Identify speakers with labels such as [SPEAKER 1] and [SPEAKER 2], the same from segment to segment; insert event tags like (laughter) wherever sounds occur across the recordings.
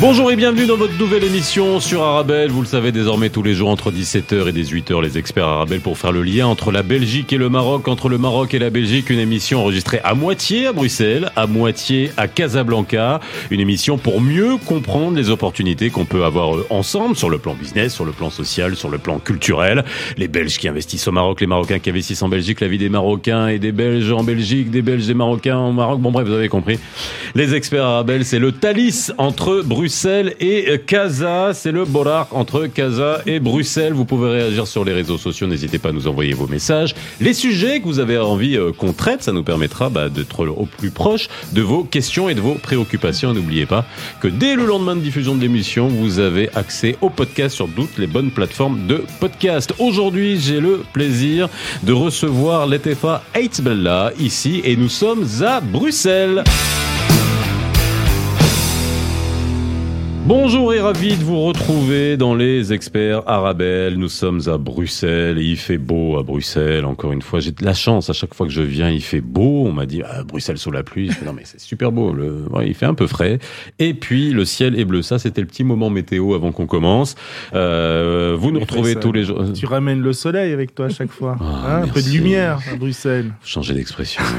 [SPEAKER 1] Bonjour et bienvenue dans votre nouvelle émission sur Arabelle. Vous le savez désormais tous les jours entre 17h et 18h, les experts Arabelle pour faire le lien entre la Belgique et le Maroc, entre le Maroc et la Belgique. Une émission enregistrée à moitié à Bruxelles, à moitié à Casablanca. Une émission pour mieux comprendre les opportunités qu'on peut avoir euh, ensemble sur le plan business, sur le plan social, sur le plan culturel. Les Belges qui investissent au Maroc, les Marocains qui investissent en Belgique, la vie des Marocains et des Belges en Belgique, des Belges et Marocains au Maroc. Bon bref, vous avez compris. Les experts Arabelle, c'est le Thalys entre Bruxelles Bruxelles et Casa. C'est le Borar entre Casa et Bruxelles. Vous pouvez réagir sur les réseaux sociaux. N'hésitez pas à nous envoyer vos messages. Les sujets que vous avez envie euh, qu'on traite, ça nous permettra bah, d'être au plus proche de vos questions et de vos préoccupations. N'oubliez pas que dès le lendemain de diffusion de l'émission, vous avez accès au podcast sur toutes les bonnes plateformes de podcast. Aujourd'hui, j'ai le plaisir de recevoir l'ETFA Bella ici et nous sommes à Bruxelles. Bonjour et ravi de vous retrouver dans les experts Arabelle. Nous sommes à Bruxelles et il fait beau à Bruxelles. Encore une fois, j'ai de la chance. À chaque fois que je viens, il fait beau. On m'a dit ah, Bruxelles sous la pluie. non mais c'est super beau. Le... Ouais, il fait un peu frais. Et puis le ciel est bleu. Ça, c'était le petit moment météo avant qu'on commence. Euh, vous nous retrouvez tous les jours.
[SPEAKER 2] Tu ramènes le soleil avec toi à chaque fois. Ah, hein, un peu de lumière à Bruxelles.
[SPEAKER 1] Changer d'expression. (laughs)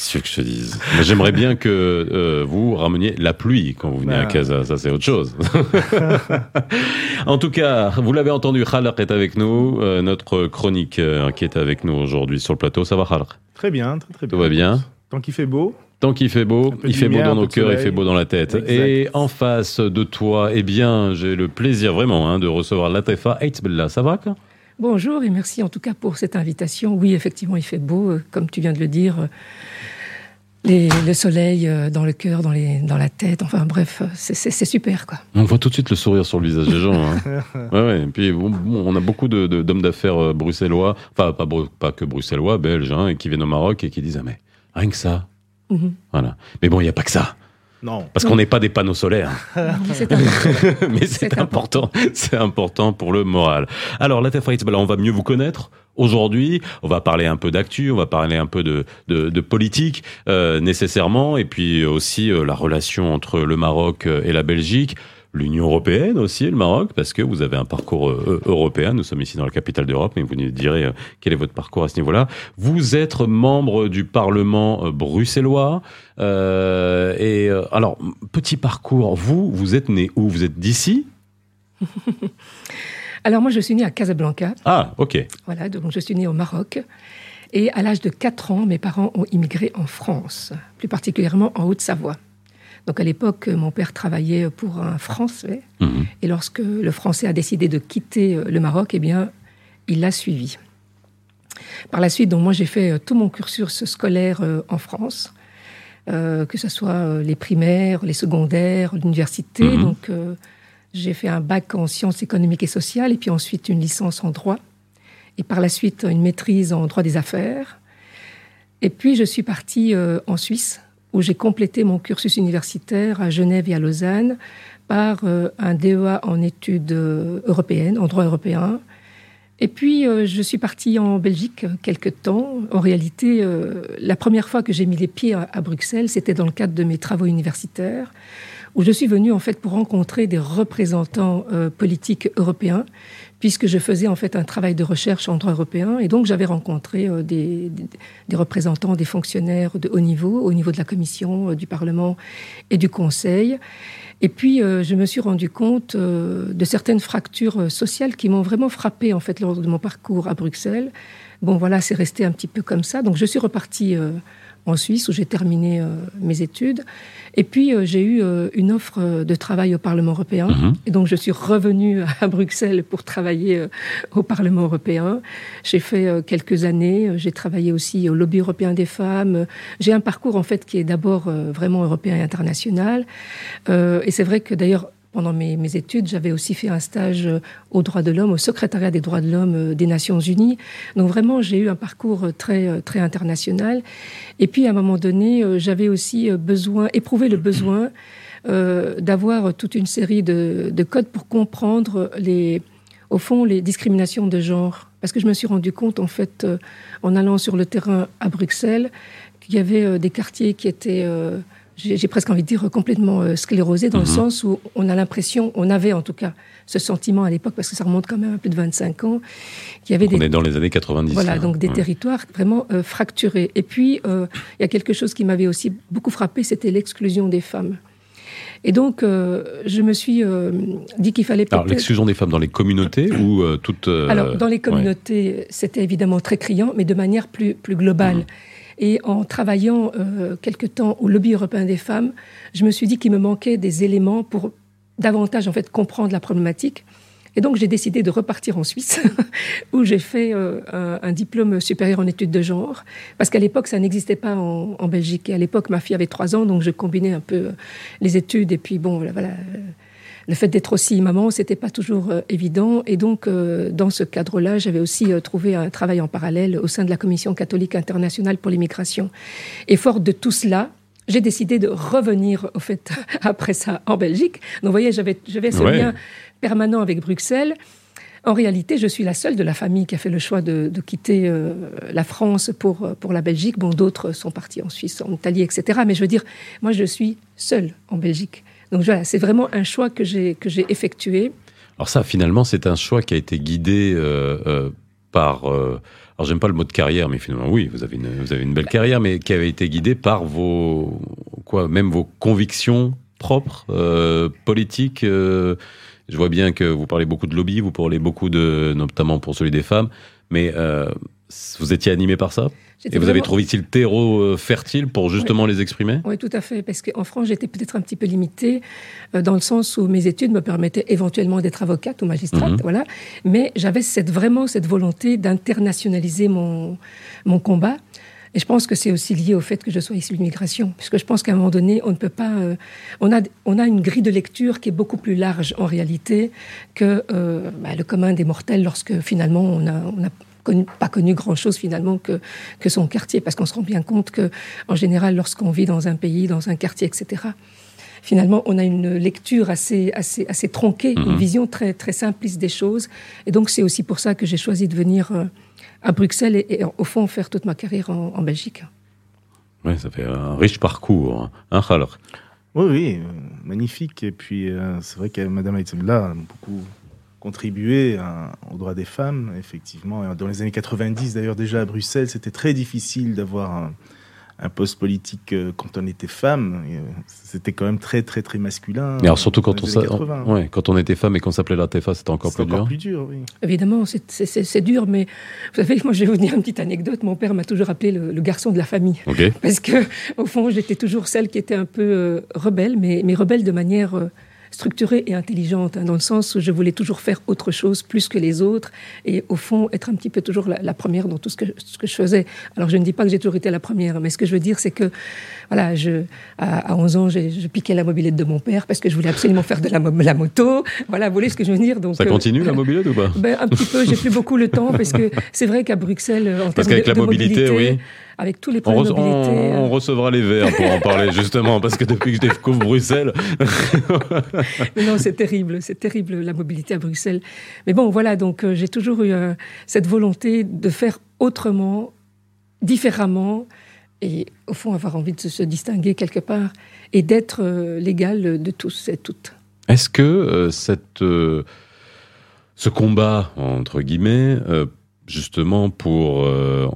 [SPEAKER 1] Qu'est-ce que je te dise? J'aimerais bien que euh, vous rameniez la pluie quand vous venez à Casa. Ça, c'est autre chose. (laughs) en tout cas, vous l'avez entendu, Khalaq est avec nous, euh, notre chronique euh, qui est avec nous aujourd'hui sur le plateau. Ça va, Khalaq?
[SPEAKER 2] Très bien, très très bien.
[SPEAKER 1] Tout va bien?
[SPEAKER 2] Tant qu'il fait beau.
[SPEAKER 1] Tant qu'il fait beau, il fait beau dans nos cœurs, il fait beau dans la tête. Et en face de toi, eh bien, j'ai le plaisir vraiment hein, de recevoir Latifa Eitzbella. Ça va quoi
[SPEAKER 3] Bonjour et merci en tout cas pour cette invitation. Oui, effectivement, il fait beau, comme tu viens de le dire le soleil euh, dans le cœur, dans, les, dans la tête, enfin bref, c'est super quoi.
[SPEAKER 1] On voit tout de suite le sourire sur le visage des gens. Hein. (laughs) ouais, ouais. Et puis on a beaucoup d'hommes de, d'affaires euh, bruxellois, enfin pas, pas que bruxellois, belges, hein, et qui viennent au Maroc et qui disent ah mais rien que ça. Mhm. Voilà. Mais bon, il n'y a pas que ça.
[SPEAKER 2] Non.
[SPEAKER 1] Parce qu'on n'est pas des panneaux solaires. (laughs) Mais c'est (laughs) important. C'est important pour le moral. Alors, la TFA, on va mieux vous connaître. Aujourd'hui, on va parler un peu d'actu, on va parler un peu de, de, politique euh, nécessairement, et puis aussi euh, la relation entre le Maroc euh, et la Belgique l'Union européenne aussi, le Maroc, parce que vous avez un parcours euh, européen. Nous sommes ici dans la capitale d'Europe, mais vous nous direz euh, quel est votre parcours à ce niveau-là. Vous êtes membre du Parlement euh, bruxellois. et alors, petit parcours, vous, vous êtes né où? Vous êtes d'ici? (laughs)
[SPEAKER 3] Alors moi, je suis né à Casablanca.
[SPEAKER 1] Ah, ok.
[SPEAKER 3] Voilà, donc je suis né au Maroc. Et à l'âge de 4 ans, mes parents ont immigré en France, plus particulièrement en Haute-Savoie. Donc à l'époque, mon père travaillait pour un Français. Mhm. Et lorsque le Français a décidé de quitter euh, le Maroc, eh bien, il l'a suivi. Par la suite, donc moi j'ai fait euh, tout mon cursus scolaire euh, en France, que ce soit les primaires, les secondaires, l'université. Mhm. Donc j'ai fait un bac en sciences économiques et sociales, et puis ensuite une licence en droit, et par la suite une maîtrise en droit des affaires. Et puis je suis partie en Suisse où j'ai complété mon cursus universitaire à Genève et à Lausanne par euh, un DEA en études euh, européennes, en droit européen. Et puis, euh, je suis partie en Belgique quelques temps. En réalité, la première fois que j'ai mis les pieds à, Bruxelles, c'était dans le cadre de mes travaux universitaires, où je suis venue en fait pour rencontrer des représentants politiques européens puisque je faisais en fait un travail de recherche en droit européen. Et donc, j'avais rencontré euh, des, représentants, des fonctionnaires de haut niveau, au niveau de la Commission, euh, du Parlement et du Conseil. Et puis, euh, je me suis rendu compte de certaines fractures sociales qui m'ont vraiment frappé en fait lors de mon parcours à Bruxelles. Bon, voilà, c'est resté un petit peu comme ça. Donc, je suis repartie en Suisse où j'ai terminé mes études. Et puis, euh, j'ai eu euh, une offre euh, de travail au Parlement européen. Mhm. Et donc, je suis revenue (laughs) à Bruxelles pour travailler au Parlement européen. J'ai fait quelques années. J'ai travaillé aussi au lobby européen des femmes. J'ai un parcours, en fait, qui est d'abord vraiment européen et international. et c'est vrai que, d'ailleurs, pendant mes, mes études, j'avais aussi fait un stage aux droits de l'homme, au secrétariat des droits de l'homme des Nations Unies. Donc vraiment, j'ai eu un parcours très très international. Et puis à un moment donné, j'avais aussi besoin, éprouvé le besoin euh, d'avoir toute une série de, de, codes pour comprendre les, au fond, les discriminations de genre Parce que je me suis rendu compte, en fait, en allant sur le terrain à Bruxelles, qu'il y avait des quartiers qui étaient j'ai presque envie de dire complètement euh, sclérosé dans le mhm. sens où on a l'impression, on avait en tout cas ce sentiment à l'époque, parce que ça remonte quand même à plus de 25 ans,
[SPEAKER 1] qu'il y avait des... On est dans les années 90.
[SPEAKER 3] Voilà, donc des territoires vraiment euh, fracturés. Et puis, euh, il y a quelque chose qui m'avait aussi beaucoup frappé, c'était l'exclusion des femmes. Et donc, je me suis dit qu'il fallait
[SPEAKER 1] Alors, l'exclusion des femmes dans les communautés ou toutes...
[SPEAKER 3] Alors, dans les communautés, c'était évidemment très criant, mais de manière plus, plus globale. Mhm. Et en travaillant euh, quelque temps au lobby européen des femmes, je me suis dit qu'il me manquait des éléments pour davantage en fait comprendre la problématique. Et donc j'ai décidé de repartir en Suisse, (laughs) où j'ai fait euh, un, diplôme supérieur en études de genre, parce qu'à l'époque ça n'existait pas en, en, Belgique. Et à l'époque ma fille avait trois ans, donc je combinais un peu euh, les études et puis bon voilà. voilà le fait d'être aussi maman, c'était pas toujours euh, évident. Et donc, euh, dans ce cadre-là, j'avais aussi euh, trouvé un travail en parallèle au sein de la Commission catholique internationale pour l'immigration. Et fort de tout cela, j'ai décidé de revenir, au fait, (laughs) après ça, en Belgique. Donc, vous voyez, j'avais, j'avais ce lien permanent avec Bruxelles. En réalité, je suis la seule de la famille qui a fait le choix de, quitter la France pour, pour la Belgique. Bon, d'autres sont partis en Suisse, en Italie, etc. Mais je veux dire, moi, je suis seule en Belgique. Donc voilà, c'est vraiment un choix que j'ai que j'ai effectué.
[SPEAKER 1] Alors ça, finalement, c'est un choix qui a été guidé euh, euh, par. Euh, alors j'aime pas le mot de carrière, mais finalement oui, vous avez une vous avez une belle carrière, mais qui avait été guidé par vos quoi, même vos convictions propres politiques. je vois bien que vous parlez beaucoup de lobby, vous parlez beaucoup de, notamment pour celui des femmes, mais vous étiez animé par ça? Et vous avez trouvé le terreau euh, fertile pour justement les exprimer?
[SPEAKER 3] Oui, tout à fait. Parce qu'en France, j'étais peut-être un petit peu limitée euh, dans le sens où mes études me permettaient éventuellement d'être avocate ou magistrate, mhm. voilà. Mais j'avais cette, vraiment cette volonté d'internationaliser mon, mon combat. Et je pense que c'est aussi lié au fait que je sois issue de l'immigration, puisque je pense qu'à un moment donné, on ne peut pas. Euh, on, a, on a une grille de lecture qui est beaucoup plus large en réalité que bah, le commun des mortels lorsque finalement on a, on a pas connu grand-chose finalement que, que son quartier, parce qu'on se rend bien compte que, en général, lorsqu'on vit dans un pays, dans un quartier, etc., finalement, on a une lecture assez, assez, assez tronquée, une mhm. vision très, très simpliste des choses. Et donc, c'est aussi pour ça que j'ai choisi de venir euh, à Bruxelles et, au fond, faire toute ma carrière en, Belgique.
[SPEAKER 1] Oui, ça fait un riche parcours. Hein, alors
[SPEAKER 2] Oui, oui, euh, magnifique. Et puis, euh, c'est vrai que Madame a beaucoup contribuer aux droits des femmes, effectivement. Dans les années 90, d'ailleurs, déjà à Bruxelles, c'était très difficile d'avoir un, poste politique euh, quand on était femme. Euh, c'était quand même très, très, très masculin.
[SPEAKER 1] Et alors, surtout quand on, ouais, quand on était femme et qu'on s'appelait la TEFA, c'était encore plus
[SPEAKER 2] encore
[SPEAKER 1] dur.
[SPEAKER 2] plus dur, oui.
[SPEAKER 3] Évidemment, c'est dur, mais vous savez, moi, je vais vous dire une petite anecdote. Mon père m'a toujours appelé le, garçon de la famille. Parce que, au fond, j'étais toujours celle qui était un peu euh, rebelle, mais, mais rebelle de manière structurée et intelligente, hein, dans le sens où je voulais toujours faire autre chose plus que les autres, et au fond, être un petit peu toujours la, première dans tout ce que, ce que je faisais. Alors, je ne dis pas que j'ai toujours été la première, mais ce que je veux dire, c'est que, voilà, je, à, 11 ans, je piquais la mobilette de mon père parce que je voulais absolument faire de la, la moto. Voilà, vous voyez ce que je veux dire.
[SPEAKER 1] Donc, Ça continue, la mobilette, ou pas? (laughs)
[SPEAKER 3] Ben, Un petit peu, j'ai plus beaucoup le temps, parce que c'est vrai qu'à Bruxelles,
[SPEAKER 1] en parce qu'avec la mobilité, oui
[SPEAKER 3] avec tous les problèmes
[SPEAKER 1] on,
[SPEAKER 3] mobilité.
[SPEAKER 1] On, recevra les verres pour en parler (laughs) justement, parce que depuis que je découvre Bruxelles. (laughs)
[SPEAKER 3] non, c'est terrible, c'est terrible la mobilité à Bruxelles. Mais bon, voilà, donc euh, j'ai toujours eu euh, cette volonté de faire autrement, différemment, et au fond avoir envie de se, distinguer quelque part et d'être euh, l'égal de tous et toutes.
[SPEAKER 1] Est-ce que cette, ce combat, entre guillemets, justement pour euh,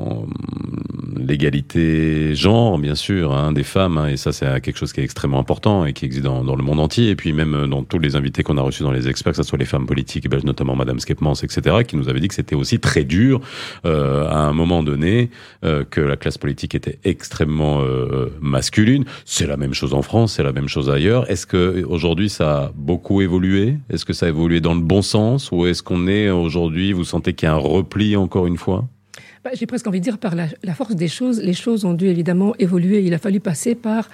[SPEAKER 1] l'égalité genre, bien sûr, hein, des femmes, hein, et ça c'est quelque chose qui est extrêmement important et qui existe dans, le monde entier, et puis même euh, dans tous les invités qu'on a reçus dans les experts, que ce soit les femmes politiques, notamment Madame Skepmans, etc., qui nous avait dit que c'était aussi très dur euh, à un moment donné, que la classe politique était extrêmement masculine. C'est la même chose en France, c'est la même chose ailleurs. Est-ce que aujourd'hui ça a beaucoup évolué? Est-ce que ça a évolué dans le bon sens, ou est-ce qu'on est aujourd'hui, vous sentez qu'il y a un repli en encore une fois
[SPEAKER 3] bah, J'ai presque envie de dire par la, force des choses, les choses ont dû évidemment évoluer. Il a fallu passer par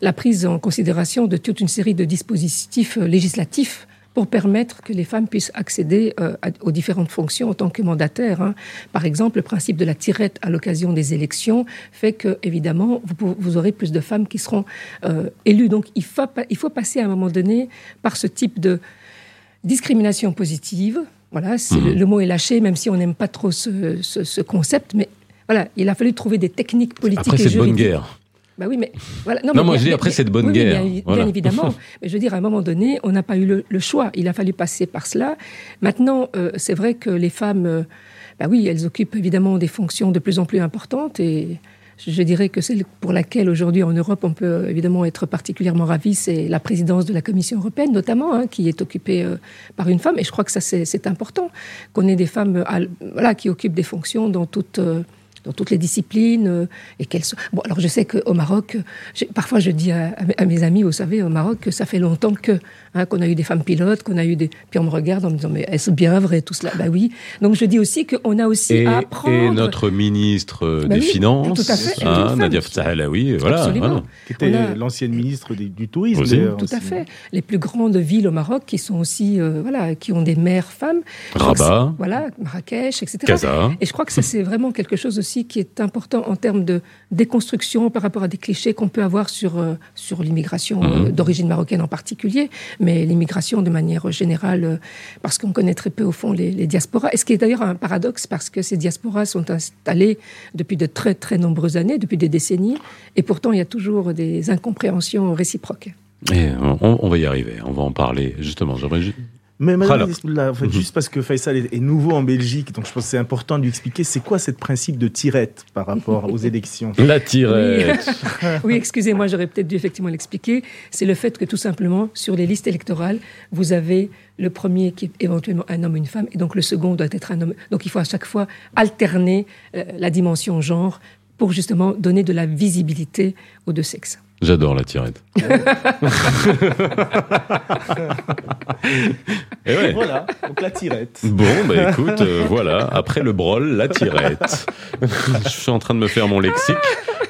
[SPEAKER 3] la prise en considération de toute une série de dispositifs euh, législatifs pour permettre que les femmes puissent accéder euh, aux différentes fonctions en tant que mandataires. Hein. Par exemple, le principe de la tirette à l'occasion des élections fait que, évidemment, vous, aurez plus de femmes qui seront euh, élues. Donc, il faut, il faut passer à un moment donné par ce type de discrimination positive Voilà, mhm. le, mot est lâché, même si on n'aime pas trop ce, concept, mais voilà, il a fallu trouver des techniques politiques
[SPEAKER 1] Après,
[SPEAKER 3] et
[SPEAKER 1] c'est bonne guerre.
[SPEAKER 3] Bah oui, mais voilà.
[SPEAKER 1] Non, moi je dis après c'est de bonne guerre.
[SPEAKER 3] bien, évidemment. (laughs) mais je veux dire, à un moment donné, on n'a pas eu le, choix. Il a fallu passer par cela. Maintenant, euh, c'est vrai que les femmes, euh, bah oui, elles occupent évidemment des fonctions de plus en plus importantes et je dirais que celle pour laquelle aujourd'hui en Europe on peut évidemment être particulièrement ravi, c'est la présidence de la Commission européenne notamment, hein, qui est occupée euh, par une femme. Et je crois que ça c'est important qu'on ait des femmes voilà, qui occupent des fonctions dans toute dans toutes les disciplines euh, et qu'elles sont. Bon, alors je sais qu'au Maroc, parfois je dis à, mes amis, vous savez, au Maroc, que ça fait longtemps que hein, qu'on a eu des femmes pilotes, qu'on a eu des. Puis on me regarde en me disant mais est-ce bien vrai tout cela? Bah oui. Donc je dis aussi qu'on a aussi à apprendre.
[SPEAKER 1] Et notre ministre euh, bah des Finances, hein, Nadia oui, voilà, voilà.
[SPEAKER 2] qui était l'ancienne ministre du tourisme.
[SPEAKER 3] Tout à fait. Les plus grandes villes au Maroc qui sont aussi euh, voilà, qui ont des maires femmes.
[SPEAKER 1] Rabat.
[SPEAKER 3] Voilà, Marrakech, etc.
[SPEAKER 1] Casa.
[SPEAKER 3] Et je crois que ça c'est vraiment quelque chose aussi qui est important en termes de déconstruction par rapport à des clichés qu'on peut avoir sur, euh, sur l'immigration euh, mhm. d'origine marocaine en particulier, mais l'immigration de manière générale, euh, parce qu'on connaît très peu au fond les, les diasporas. Et ce qui est d'ailleurs un paradoxe, parce que ces diasporas sont installées depuis de très très nombreuses années, depuis des décennies, et pourtant il y a toujours des incompréhensions réciproques.
[SPEAKER 1] Et on, on va y arriver, on va en parler justement. J'aimerais
[SPEAKER 2] mais madame, mhm. juste parce que Faisal est, nouveau en Belgique, donc je pense que c'est important de lui expliquer c'est quoi ce principe de tirette par rapport aux (laughs) élections?
[SPEAKER 1] La tirette. (laughs)
[SPEAKER 3] Oui, excusez-moi, j'aurais peut-être dû effectivement l'expliquer. C'est le fait que tout simplement, sur les listes électorales, vous avez le premier qui est éventuellement un homme ou une femme, et donc le second doit être un homme. Donc il faut à chaque fois alterner euh, la dimension genre pour justement donner de la visibilité aux deux sexes.
[SPEAKER 1] J'adore la tirette. (laughs)
[SPEAKER 2] Et ouais. Voilà, donc la tirette.
[SPEAKER 1] Bon, bah (laughs) écoute, euh, voilà, après le brol, la tirette. (laughs) je suis en train de me faire mon lexique,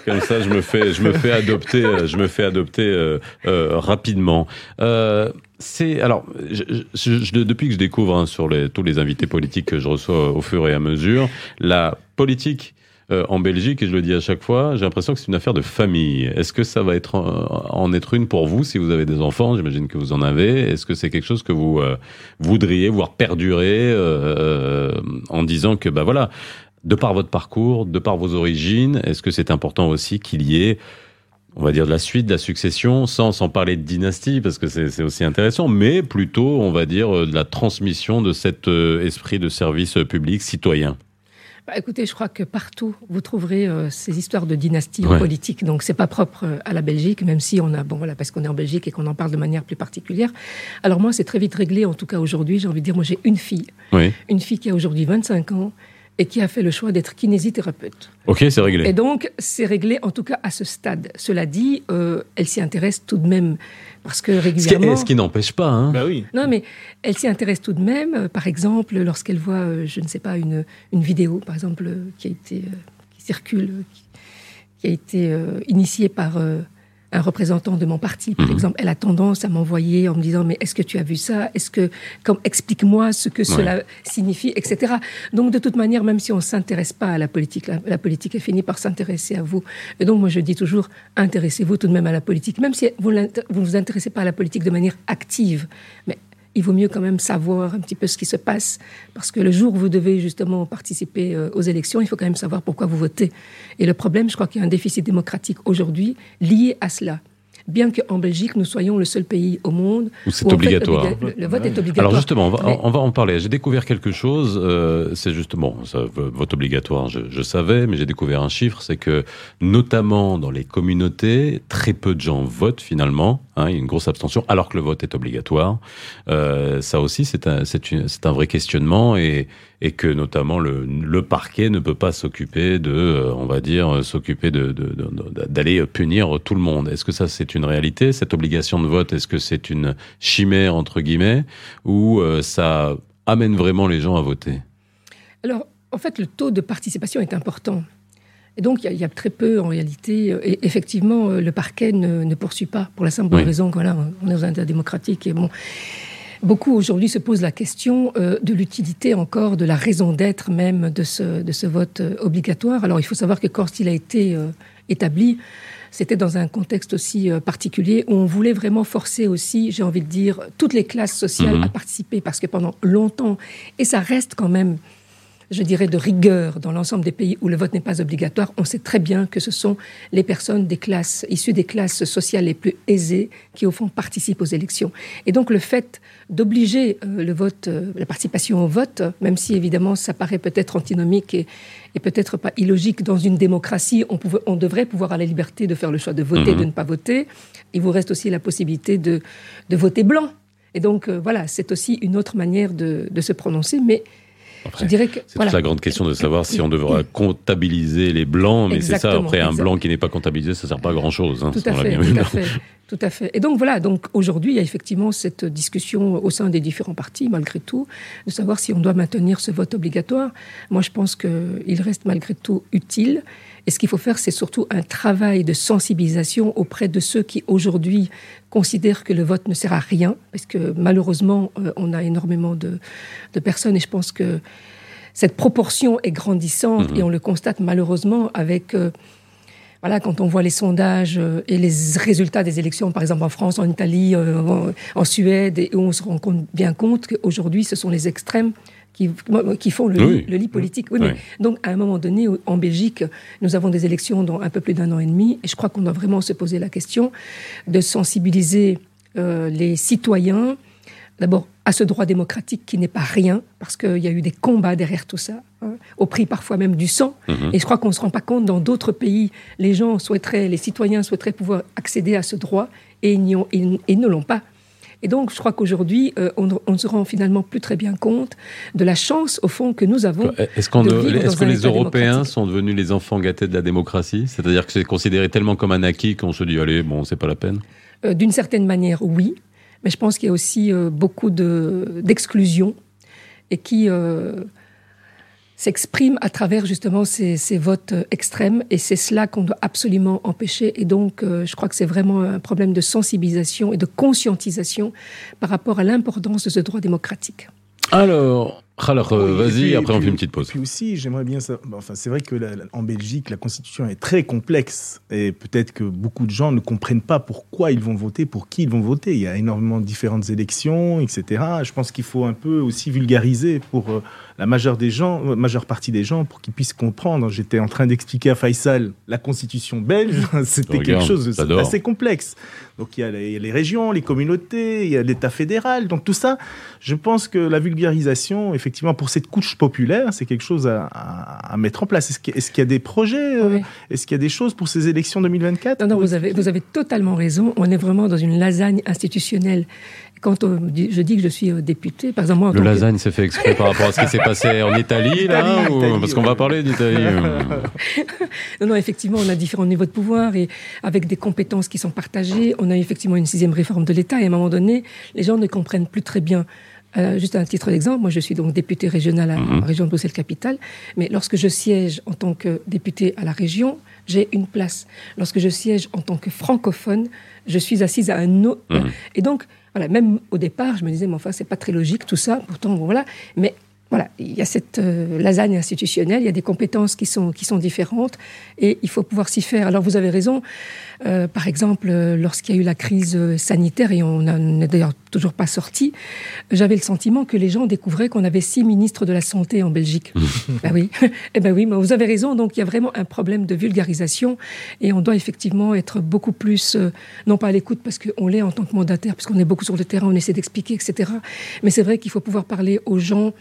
[SPEAKER 1] comme ça je me fais, je me fais adopter, euh, je me fais adopter euh, euh, rapidement. Euh, c'est alors, je, je, depuis que je découvre hein, sur les, tous les invités politiques que je reçois au fur et à mesure, la politique euh, en Belgique, et je le dis à chaque fois, j'ai l'impression que c'est une affaire de famille. Est-ce que ça va être en, être une pour vous si vous avez des enfants? J'imagine que vous en avez. Est-ce que c'est quelque chose que vous euh, voudriez voir perdurer euh, en disant que, bah voilà, de par votre parcours, de par vos origines, est-ce que c'est important aussi qu'il y ait on va dire de la suite, de la succession, sans, sans parler de dynastie, parce que c'est aussi intéressant, mais plutôt, on va dire, de la transmission de cet esprit de service public citoyen?
[SPEAKER 3] Bah, écoutez, je crois que partout vous trouverez euh, ces histoires de dynastie politique. Donc c'est pas propre euh, à la Belgique, même si on a bon voilà parce qu'on est en Belgique et qu'on en parle de manière plus particulière. Alors moi c'est très vite réglé. En tout cas aujourd'hui, j'ai envie de dire moi j'ai une fille, une fille qui a aujourd'hui 25 ans et qui a fait le choix d'être kinésithérapeute.
[SPEAKER 1] Ok, c'est réglé.
[SPEAKER 3] Et donc, c'est réglé en tout cas à ce stade. Cela dit, euh, elle s'y intéresse tout de même parce que régulièrement.
[SPEAKER 1] Ce qui, n'empêche pas, hein.
[SPEAKER 2] Bah oui.
[SPEAKER 3] Non, mais elle s'y intéresse tout de même. Euh, par exemple, lorsqu'elle voit, euh, je ne sais pas, une, une vidéo, par exemple, qui a été qui circule, qui, a été initiée par un représentant de mon parti, par mhm. exemple, elle a tendance à m'envoyer en me disant mais est-ce que tu as vu ça? Est-ce que comme explique-moi ce que cela signifie, etc. Donc de toute manière, même si on s'intéresse pas à la politique, la, politique est finie par s'intéresser à vous. Et donc moi je dis toujours intéressez-vous tout de même à la politique, même si vous ne vous intéressez pas à la politique de manière active, mais il vaut mieux quand même savoir un petit peu ce qui se passe, parce que le jour où vous devez justement participer euh, aux élections, il faut quand même savoir pourquoi vous votez. Et le problème, je crois qu'il y a un déficit démocratique aujourd'hui lié à cela bien qu'en Belgique, nous soyons le seul pays au monde
[SPEAKER 1] où c'est obligatoire.
[SPEAKER 3] le, vote est obligatoire.
[SPEAKER 1] Alors justement, on va, en parler. J'ai découvert quelque chose, euh, c'est justement, ça, vote obligatoire, je, je savais, mais j'ai découvert un chiffre, c'est que notamment dans les communautés, très peu de gens votent finalement, hein, il y a une grosse abstention, alors que le vote est obligatoire. Euh, ça aussi, c'est un, un vrai questionnement et, et que notamment le, le parquet ne peut pas s'occuper de, euh, on va dire, s'occuper de, d'aller punir tout le monde. Est-ce que ça c'est une réalité cette obligation de vote? Est-ce que c'est une chimère entre guillemets ou euh, ça amène vraiment les gens à voter?
[SPEAKER 3] Alors en fait le taux de participation est important. Et donc, il y, a très peu, en réalité. Euh, et effectivement, le parquet ne, ne poursuit pas, pour la simple raison qu'on on est dans un État démocratique. Et bon, Beaucoup aujourd'hui se posent la question euh, de l'utilité encore, de la raison d'être même de ce, de ce vote euh, obligatoire. Alors il faut savoir que quand il a été euh, établi, c'était dans un contexte aussi particulier où on voulait vraiment forcer aussi, j'ai envie de dire, toutes les classes sociales
[SPEAKER 1] Mhm.
[SPEAKER 3] à participer parce que pendant longtemps, et ça reste quand même je dirais, de rigueur dans l'ensemble des pays où le vote n'est pas obligatoire, on sait très bien que ce sont les personnes des classes, issues des classes sociales les plus aisées qui, au fond, participent aux élections. Et donc, le fait d'obliger euh, le vote, euh, la participation au vote, même si évidemment ça paraît peut-être antinomique et, et peut-être pas illogique dans une démocratie, on, pouvait, on devrait pouvoir avoir la liberté de faire le choix de voter,
[SPEAKER 1] Mhm.
[SPEAKER 3] de ne pas voter. Il vous reste aussi la possibilité de, de voter blanc. Et donc, euh, voilà, c'est aussi une autre manière de, de se prononcer, mais
[SPEAKER 1] Après,
[SPEAKER 3] je dirais que
[SPEAKER 1] C'est
[SPEAKER 3] voilà.
[SPEAKER 1] toute la grande question de savoir si on devra comptabiliser les blancs, mais c'est ça, après un blanc qui n'est pas comptabilisé, ça sert pas à grand chose. Hein,
[SPEAKER 3] Tout fait, à fait, tout à fait. Et donc voilà, donc aujourd'hui, il y a effectivement cette discussion au sein des différents partis, malgré tout, de savoir si on doit maintenir ce vote obligatoire. Moi, je pense qu'il reste malgré tout utile. Et ce qu'il faut faire, c'est surtout un travail de sensibilisation auprès de ceux qui aujourd'hui considèrent que le vote ne sert à rien, parce que malheureusement, euh, on a énormément de, de personnes, et je pense que cette proportion est grandissante,
[SPEAKER 1] Mhm.
[SPEAKER 3] et on le constate malheureusement avec... euh, voilà, quand on voit les sondages euh, et les résultats des élections, par exemple en France, en Italie, euh, en, Suède, et on se rend compte, bien compte qu'aujourd'hui, ce sont les extrêmes qui, qui font le,
[SPEAKER 1] Oui.
[SPEAKER 3] lit, le lit politique. Oui,
[SPEAKER 1] Oui.
[SPEAKER 3] mais donc, à un moment donné, en Belgique, nous avons des élections dans un peu plus d'un an et demi, et je crois qu'on doit vraiment se poser la question de sensibiliser euh, les citoyens, d'abord à ce droit démocratique qui n'est pas rien, parce qu'il y a eu des combats derrière tout ça, hein, au prix parfois même du sang.
[SPEAKER 1] Mhm.
[SPEAKER 3] Et je crois qu'on ne se rend pas compte, dans d'autres pays, les gens souhaiteraient, les citoyens souhaiteraient pouvoir accéder à ce droit, et ils, ont- ils- ils ne l'ont pas. Et donc, je crois qu'aujourd'hui, euh, on, on ne se rend finalement plus très bien compte de la chance, au fond, que nous avons.
[SPEAKER 1] Est-ce
[SPEAKER 3] dans
[SPEAKER 1] que les Européens sont devenus les enfants gâtés de la démocratie? C'est-à-dire que c'est considéré tellement comme un acquis qu'on se dit allez, bon, c'est pas la peine.
[SPEAKER 3] Euh, D'une certaine manière, oui. Mais je pense qu'il y a aussi euh, beaucoup de- d'exclusion et qui euh, s'exprime à travers justement ces, ces votes euh, extrêmes. Et c'est cela qu'on doit absolument empêcher. Et donc, euh, je crois que c'est vraiment un problème de sensibilisation et de conscientisation par rapport à l'importance de ce droit démocratique.
[SPEAKER 1] Alors, alors euh,
[SPEAKER 2] Oui,
[SPEAKER 1] vas-y,
[SPEAKER 2] puis-
[SPEAKER 1] après on fait une petite pause.
[SPEAKER 2] Puis aussi, j'aimerais bien ça. Enfin, c'est vrai que la- la- en Belgique, la constitution est très complexe et peut-être que beaucoup de gens ne comprennent pas pourquoi ils vont voter, pour qui ils vont voter. Il y a énormément de différentes élections, etc. Je pense qu'il faut un peu aussi vulgariser pour euh, la majeure des gens, euh, majeure partie des gens, pour qu'ils puissent comprendre. J'étais en train d'expliquer à Faisal la constitution belge. (laughs) C'était
[SPEAKER 1] Regarde,
[SPEAKER 2] quelque chose d'assez complexe. Donc il y, a les, il y a les régions, les communautés, il y a l'État fédéral. Donc tout ça, je pense que la vulgarisation, effectivement, pour cette couche populaire, c'est quelque chose à, à- à mettre en place. Est-ce qu'il y a des projets euh,
[SPEAKER 3] Oui.
[SPEAKER 2] Est-ce qu'il y a des choses pour ces élections 2024
[SPEAKER 3] Non, non, vous avez, vous avez totalement raison. On est vraiment dans une lasagne institutionnelle. Quand on dit- je dis que je suis euh, député, par exemple, moi, en
[SPEAKER 1] Le
[SPEAKER 3] tant que-
[SPEAKER 1] lasagne s'est fait exprès par rapport à ce qui s'est passé en (laughs) Italie, là
[SPEAKER 2] Italie,
[SPEAKER 1] ou-
[SPEAKER 2] Italie,
[SPEAKER 1] Parce qu'on
[SPEAKER 2] ouais.
[SPEAKER 1] va parler d'Italie. (laughs) euh.
[SPEAKER 3] Non, non, effectivement, on a différents niveaux de pouvoir et avec des compétences qui sont partagées. On a effectivement une sixième réforme de l'État et à un moment donné, les gens ne comprennent plus très bien. Euh, juste un titre d'exemple, moi je suis donc député régional à
[SPEAKER 1] Mhm.
[SPEAKER 3] la région de Bruxelles-Capitale, mais lorsque je siège en tant que député à la région, j'ai une place. Lorsque je siège en tant que francophone, je suis assise à un autre.
[SPEAKER 1] Mhm.
[SPEAKER 3] Et donc, voilà, même au départ, je me disais, mais enfin, c'est pas très logique tout ça, pourtant, bon, voilà. Mais voilà, il y a cette euh, lasagne institutionnelle, il y a des compétences qui sont, qui sont différentes et il faut pouvoir s'y faire. Alors vous avez raison, euh, par exemple, euh, lorsqu'il y a eu la crise sanitaire, et on n'en est d'ailleurs toujours pas sorti, j'avais le sentiment que les gens découvraient qu'on avait six ministres de la Santé en Belgique. (laughs) ben oui, (laughs) eh ben oui, mais vous avez raison, donc il y a vraiment un problème de vulgarisation et on doit effectivement être beaucoup plus, euh, non pas à l'écoute parce qu'on l'est en tant que mandataire, parce qu'on est beaucoup sur le terrain, on essaie d'expliquer, etc. Mais c'est vrai qu'il faut pouvoir parler aux gens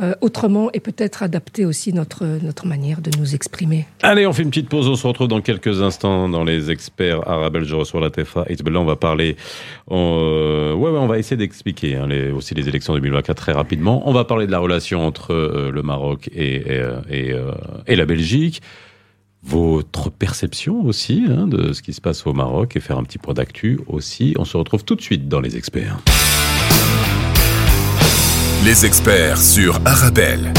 [SPEAKER 3] euh, autrement et peut-être adapter aussi notre, notre manière de nous exprimer.
[SPEAKER 1] Allez, on fait une petite pause. On se retrouve dans quelques instants dans les experts arabes. Je reçois la TFA. Et là, on va parler. euh, ouais, ouais, on va essayer d'expliquer hein, aussi les élections 2024 très rapidement. On va parler de la relation entre euh, le Maroc et, et la Belgique. Votre perception aussi hein, de ce qui se passe au Maroc et faire un petit point d'actu aussi. On se retrouve tout de suite dans les experts.
[SPEAKER 4] Les experts sur Arabelle.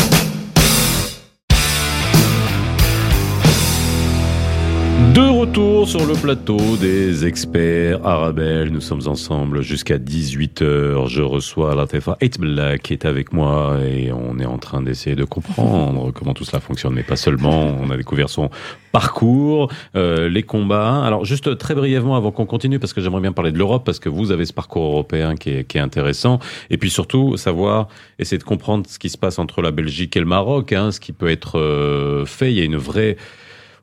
[SPEAKER 1] Retour sur le plateau des experts Arabelle, nous sommes ensemble jusqu'à 18h. Je reçois Latifa Eitbla qui est avec moi et on est en train d'essayer de comprendre comment tout cela fonctionne, mais pas seulement. On a découvert son parcours, euh, les combats. Alors juste très brièvement avant qu'on continue, parce que j'aimerais bien parler de l'Europe, parce que vous avez ce parcours européen qui est, qui est, intéressant, et puis surtout savoir, essayer de comprendre ce qui se passe entre la Belgique et le Maroc, hein, ce qui peut être euh, fait. Il y a une vraie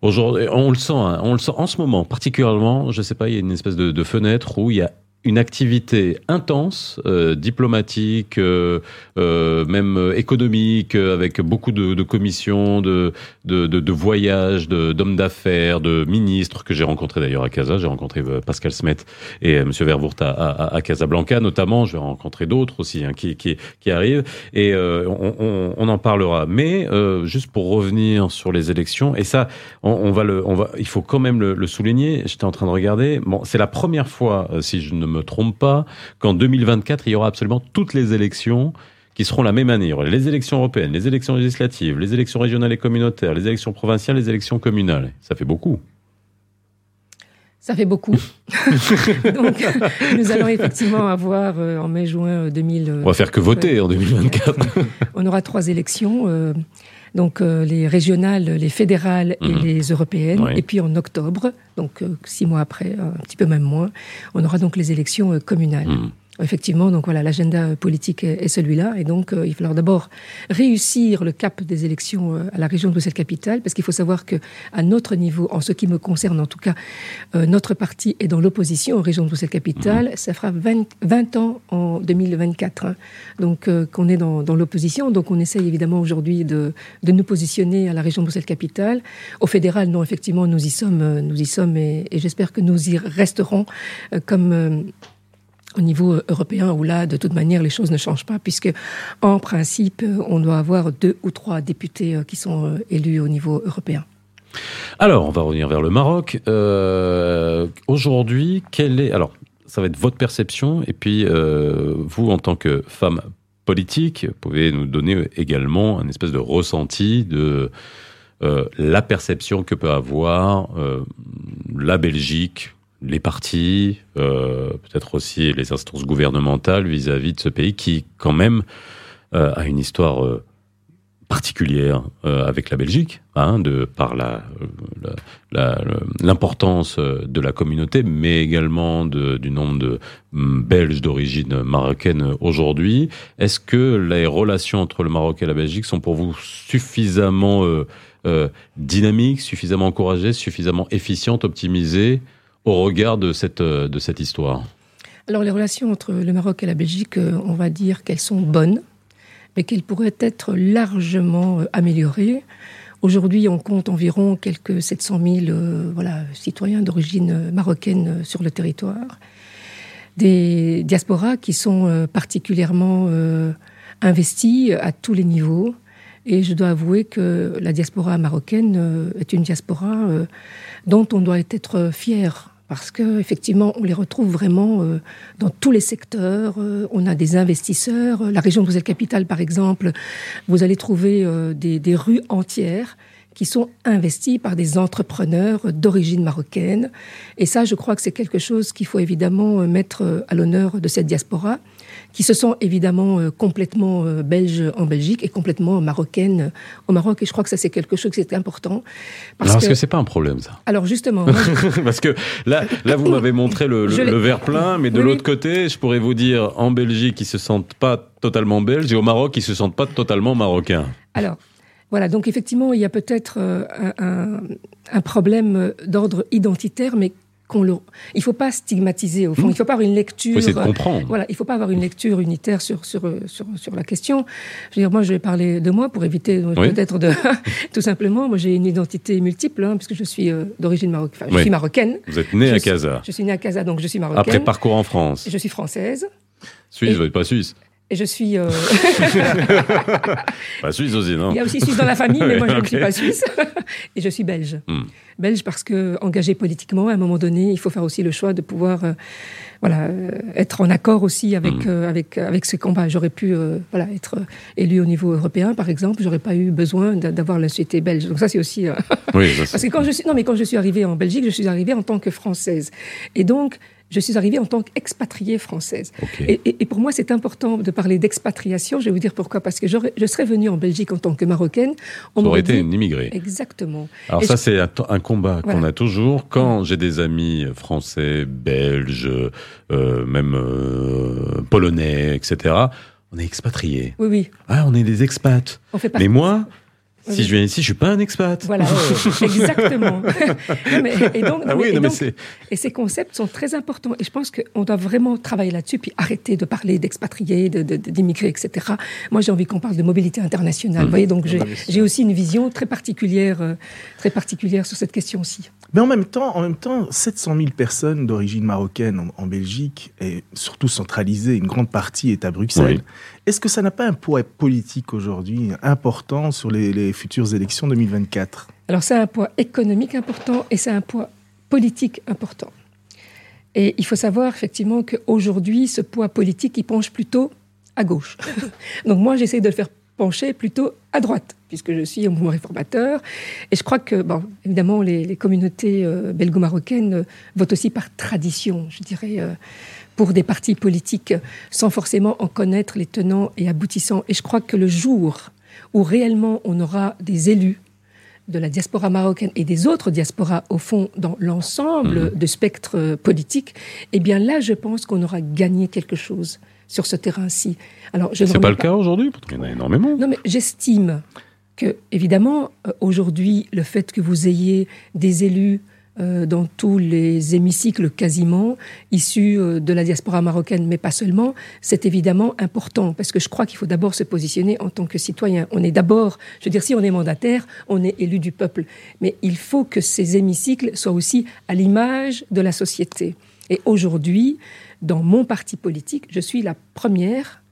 [SPEAKER 1] Aujourd'hui, on le sent, hein, on le sent en ce moment particulièrement. Je sais pas, il y a une espèce de, de fenêtre où il y a une activité intense, euh, diplomatique, euh, euh, même économique, avec beaucoup de, de commissions, de, de, de, voyages, d'hommes d'affaires, de ministres que j'ai rencontrés d'ailleurs à Casa. J'ai rencontré Pascal Smet et M. Vervoort à, à, à, Casablanca notamment. Je vais rencontrer d'autres aussi hein, qui, qui, qui, arrivent et on, on, on, en parlera. Mais juste pour revenir sur les élections, et ça, on, on, va le, on va, il faut quand même le, le souligner. J'étais en train de regarder. Bon, c'est la première fois, si je ne me trompe pas, qu'en 2024, il y aura absolument toutes les élections qui seront la même année. les élections européennes, les élections législatives, les élections régionales et communautaires, les élections provinciales, les élections communales. Ça fait beaucoup.
[SPEAKER 3] Ça fait beaucoup. (laughs) Donc, nous allons effectivement avoir euh, en mai-juin 2000.
[SPEAKER 1] On va faire que voter en 2024.
[SPEAKER 3] on aura trois élections. Euh, donc euh, les régionales, les fédérales et mhm. les européennes. Et puis en octobre, donc euh, six mois après, un petit peu même moins, on aura donc les élections euh, communales. Mhm. Effectivement, donc voilà, l'agenda politique est, celui-là, et donc euh, il va falloir d'abord réussir le cap des élections euh, à la région de Bruxelles-Capitale, parce qu'il faut savoir que à notre niveau, en ce qui me concerne en tout cas, euh, notre parti est dans l'opposition aux régions de Bruxelles-Capitale. Mhm. Ça fera 20, 20, ans en 2024, hein. donc qu'on est dans, dans l'opposition. Donc on essaye évidemment aujourd'hui de, de, nous positionner à la région de Bruxelles-Capitale. Au fédéral, non, effectivement, nous y sommes, nous y sommes, et, et j'espère que nous y resterons comme au niveau euh, européen où là, de toute manière, les choses ne changent pas, puisque en principe, euh, on doit avoir deux ou trois députés euh, qui sont élus au niveau européen.
[SPEAKER 1] Alors, on va revenir vers le Maroc. Aujourd'hui, quelle est alors ça va être votre perception et puis vous, en tant que femme politique, pouvez nous donner également un espèce de ressenti de la perception que peut avoir la Belgique les partis, euh, peut-être aussi les instances gouvernementales vis-à-vis de ce pays qui, quand même, euh, a une histoire euh, particulière euh, avec la Belgique, hein, de par la l'importance la, euh, de la communauté, mais également de, du nombre de mm, Belges d'origine marocaine aujourd'hui. Est-ce que les relations entre le Maroc et la Belgique sont pour vous suffisamment euh, dynamiques, suffisamment encouragées, suffisamment efficientes, optimisées? Au regard de cette, euh, de cette histoire
[SPEAKER 3] Alors les relations entre le Maroc et la Belgique, euh, on va dire qu'elles sont bonnes, mais qu'elles pourraient être largement euh, améliorées. Aujourd'hui, on compte environ quelques 700 000 voilà, citoyens d'origine marocaine sur le territoire. Des diasporas qui sont particulièrement investis à tous les niveaux. Et je dois avouer que la diaspora marocaine est une diaspora dont on doit être fier parce que effectivement on les retrouve vraiment euh, dans tous les secteurs. Euh, on a des investisseurs. La région de Bruxelles-Capitale, par exemple, vous allez trouver euh, des, des, rues entières qui sont investies par des entrepreneurs d'origine marocaine. Et ça, je crois que c'est quelque chose qu'il faut évidemment mettre à l'honneur de cette diaspora qui se sont évidemment euh, complètement euh, belges en Belgique et complètement marocaines au Maroc. Et je crois que ça, c'est quelque chose qui est important.
[SPEAKER 1] Parce Alors, que, que c'est pas un problème, ça
[SPEAKER 3] Alors, justement. (laughs)
[SPEAKER 1] parce que là, là vous m'avez montré le, le, verre plein, mais de l'autre côté, je pourrais vous dire, en Belgique, ils se sentent pas totalement belges, et au Maroc, ils se sentent pas totalement marocains.
[SPEAKER 3] Alors, voilà, donc effectivement, il y a peut-être euh, un, un, problème d'ordre identitaire, mais qu'on le, il faut pas stigmatiser au fond. Hmm. Il faut pas avoir une lecture.
[SPEAKER 1] Faut de comprendre.
[SPEAKER 3] Voilà, il faut pas avoir une lecture unitaire sur sur sur sur la question. Je veux dire, moi, je vais parler de moi pour éviter peut-être de (laughs) tout simplement. Moi, j'ai une identité multiple hein, puisque je suis euh, d'origine marocaine. je suis marocaine.
[SPEAKER 1] Vous êtes née à Casa.
[SPEAKER 3] je suis née à Casa, donc je suis marocaine.
[SPEAKER 1] Après parcours en France.
[SPEAKER 3] Je suis française.
[SPEAKER 1] Suisse, vous n'êtes pas suisse.
[SPEAKER 3] Et je suis. Euh... (laughs)
[SPEAKER 1] pas suisse aussi, non
[SPEAKER 3] Il y a aussi suisse dans la famille, mais moi je ne suis pas suisse. (laughs) et je suis belge. Hmm. Belge parce que engagé politiquement, à un moment donné, il faut faire aussi le choix de pouvoir, euh, voilà, euh, être en accord aussi avec hmm. euh, avec avec ce combat. J'aurais pu, voilà, être élu au niveau européen, par exemple. J'aurais pas eu besoin d'avoir la société belge. Donc ça, c'est aussi. oui, (laughs) parce que quand je suis, non, mais quand je suis arrivée en Belgique, je suis arrivée en tant que française. Et donc je suis arrivée en tant qu'expatriée française. Et, pour moi, c'est important de parler d'expatriation. Je vais vous dire pourquoi. Parce que je serais venue en Belgique en tant que marocaine.
[SPEAKER 1] On aurait été une immigrée.
[SPEAKER 3] Exactement.
[SPEAKER 1] Alors ça, c'est un combat qu'on a toujours. Quand j'ai des amis français, belges, euh, même euh, polonais, etc., on est expatriés.
[SPEAKER 3] Oui, oui.
[SPEAKER 1] Ah, on est des expats. On fait Mais moi, si je viens ici, je suis pas un expat.
[SPEAKER 3] Voilà, (laughs) exactement. (laughs) et donc, et, ces concepts sont très importants. Et je pense qu'on doit vraiment travailler là-dessus, puis arrêter de parler d'expatriés, d'immigrés, etc. Moi, j'ai envie qu'on parle de mobilité internationale. Vous mmh. voyez, donc j'ai aussi une vision très particulière, euh, très particulière sur cette question aussi.
[SPEAKER 2] Mais en même temps, en même temps, 700 000 personnes d'origine marocaine en, Belgique, et surtout centralisées, une grande partie est à Bruxelles. Est-ce que ça n'a pas un poids politique aujourd'hui important sur les, futures élections 2024
[SPEAKER 3] Alors, c'est un poids économique important et c'est un poids politique important. Et il faut savoir effectivement qu'aujourd'hui, ce poids politique, il penche plutôt à gauche. (laughs) Donc moi, j'essaie de le faire pencher plutôt à droite, puisque je suis un mouvement réformateur. Et je crois que, bon, évidemment, les, communautés euh, belgo-marocaines euh, votent aussi par tradition, je dirais, euh, pour des partis politiques, sans forcément en connaître les tenants et aboutissants. Et je crois que le jour où réellement on aura des élus de la diaspora marocaine et des autres diasporas, au fond, dans l'ensemble mmh. de spectre politique, eh bien là, je pense qu'on aura gagné quelque chose sur ce terrain-ci.
[SPEAKER 1] Alors, je c'est pas le cas aujourd'hui, il y en a énormément.
[SPEAKER 3] Non, mais j'estime que, évidemment, euh, aujourd'hui, le fait que vous ayez des élus euh, dans tous les hémicycles quasiment, issus euh, de la diaspora marocaine, mais pas seulement, c'est évidemment important, parce que je crois qu'il faut d'abord se positionner en tant que citoyen. On est d'abord, je veux dire, si on est mandataire, on est élu du peuple, mais il faut que ces hémicycles soient aussi à l'image de la société. Et aujourd'hui, dans mon parti politique, je suis la première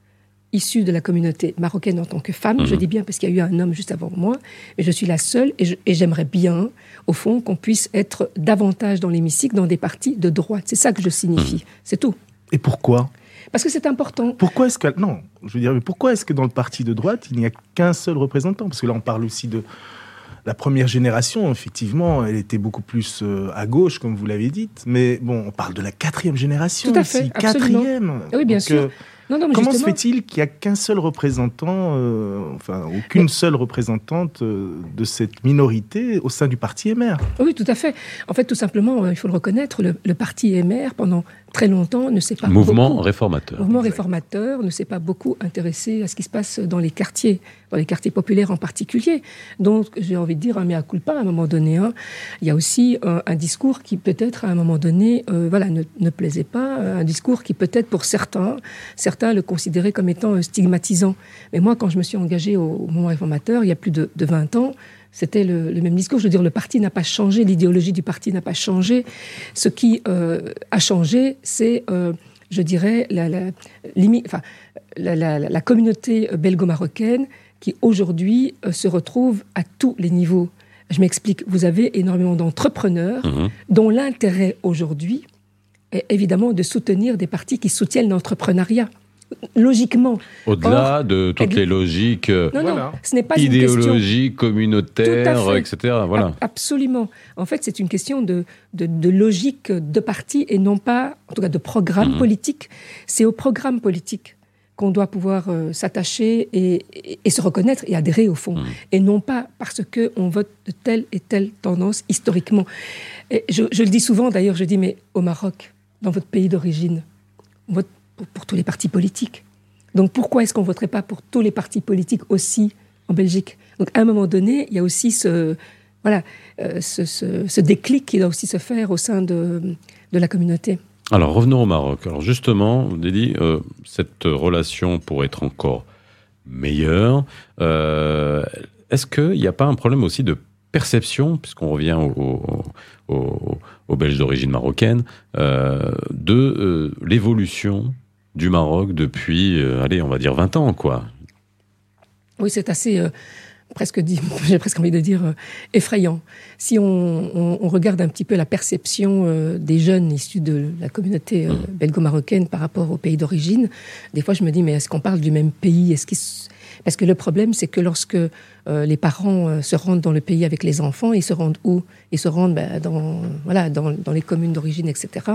[SPEAKER 3] issue de la communauté marocaine en tant que femme. Je mhm. dis bien parce qu'il y a eu un homme juste avant moi, mais je suis la seule et j'aimerais bien, au fond, qu'on puisse être davantage dans l'hémicycle, dans des partis de droite. C'est ça que je signifie. Mhm. C'est tout.
[SPEAKER 2] Et pourquoi?
[SPEAKER 3] Parce que c'est important.
[SPEAKER 2] Pourquoi est-ce que non, je veux dire, pourquoi est-ce que dans le parti de droite il n'y a qu'un seul représentant? Parce que là, on parle aussi de la première génération, effectivement, elle était beaucoup plus euh, à gauche, comme vous l'avez dit. Mais bon, on parle de la quatrième génération.
[SPEAKER 3] Tout à fait.
[SPEAKER 2] Quatrième.
[SPEAKER 3] Oui, bien sûr. Euh,
[SPEAKER 2] Comment se fait-il qu'il n'y a qu'un seul représentant, euh, enfin, aucune seule représentante euh, de cette minorité au sein du parti MR
[SPEAKER 3] Oui, tout à fait. En fait, tout simplement, euh, il faut le reconnaître, le, parti MR, pendant très longtemps, ne s'est pas.
[SPEAKER 1] Mouvement réformateur.
[SPEAKER 3] Mouvement réformateur ne s'est pas beaucoup intéressé à ce qui se passe dans les quartiers, dans les quartiers populaires en particulier. Donc, j'ai envie de dire, un mea culpa à un moment donné. Hein. Il y a aussi un discours qui, peut-être, à un moment donné, voilà, ne, ne, plaisait pas. Un discours qui, peut-être, pour certains, certains le considéraient comme étant euh, stigmatisant. Mais moi, quand je me suis engagée au, mouvement réformateur, il y a plus de, 20 ans, c'était le, même discours. Je veux dire, le parti n'a pas changé, l'idéologie du parti n'a pas changé. Ce qui euh, a changé, c'est, euh, je dirais, la, la, enfin, la communauté belgo-marocaine qui aujourd'hui se retrouve à tous les niveaux. Je m'explique, vous avez énormément d'entrepreneurs mmh. dont l'intérêt aujourd'hui est évidemment de soutenir des partis qui soutiennent l'entrepreneuriat logiquement.
[SPEAKER 1] Au-delà de toutes les logiques euh, ce n'est pas idéologie communautaire, etc. Voilà.
[SPEAKER 3] Absolument. En fait, c'est une question de, de, logique de parti et non pas, en tout cas, de programme mhm. politique. C'est au programme politique qu'on doit pouvoir euh, s'attacher et, et, se reconnaître et adhérer au fond, mhm. et non pas parce que on vote de telle et telle tendance historiquement. Et je, je le dis souvent d'ailleurs, je dis mais au Maroc, dans votre pays d'origine, on vote pour, tous les partis politiques. Donc pourquoi est-ce qu'on ne voterait pas pour tous les partis politiques aussi en Belgique? Donc à un moment donné, il y a aussi ce, voilà, euh, ce, déclic qui doit aussi se faire au sein de, de la communauté.
[SPEAKER 1] Alors revenons au Maroc. Alors justement, Dédi, euh, cette relation pourrait être encore meilleure. Euh, est-ce qu'il n'y a pas un problème aussi de perception, puisqu'on revient aux Belges d'origine marocaine, de l'évolution du Maroc depuis, allez, on va dire 20 ans, quoi.
[SPEAKER 3] Oui, c'est assez presque dit, (laughs) j'ai presque envie de dire euh, effrayant. Si on, regarde un petit peu la perception euh, des jeunes issus de la communauté euh, mmh. belgo-marocaine par rapport au pays d'origine, des fois je me dis mais est-ce qu'on parle du même pays? Est-ce parce que le problème, c'est que lorsque euh, les parents euh, se rendent dans le pays avec les enfants, ils se rendent où? Ils se rendent ben, dans, voilà, dans, dans, les communes d'origine, etc.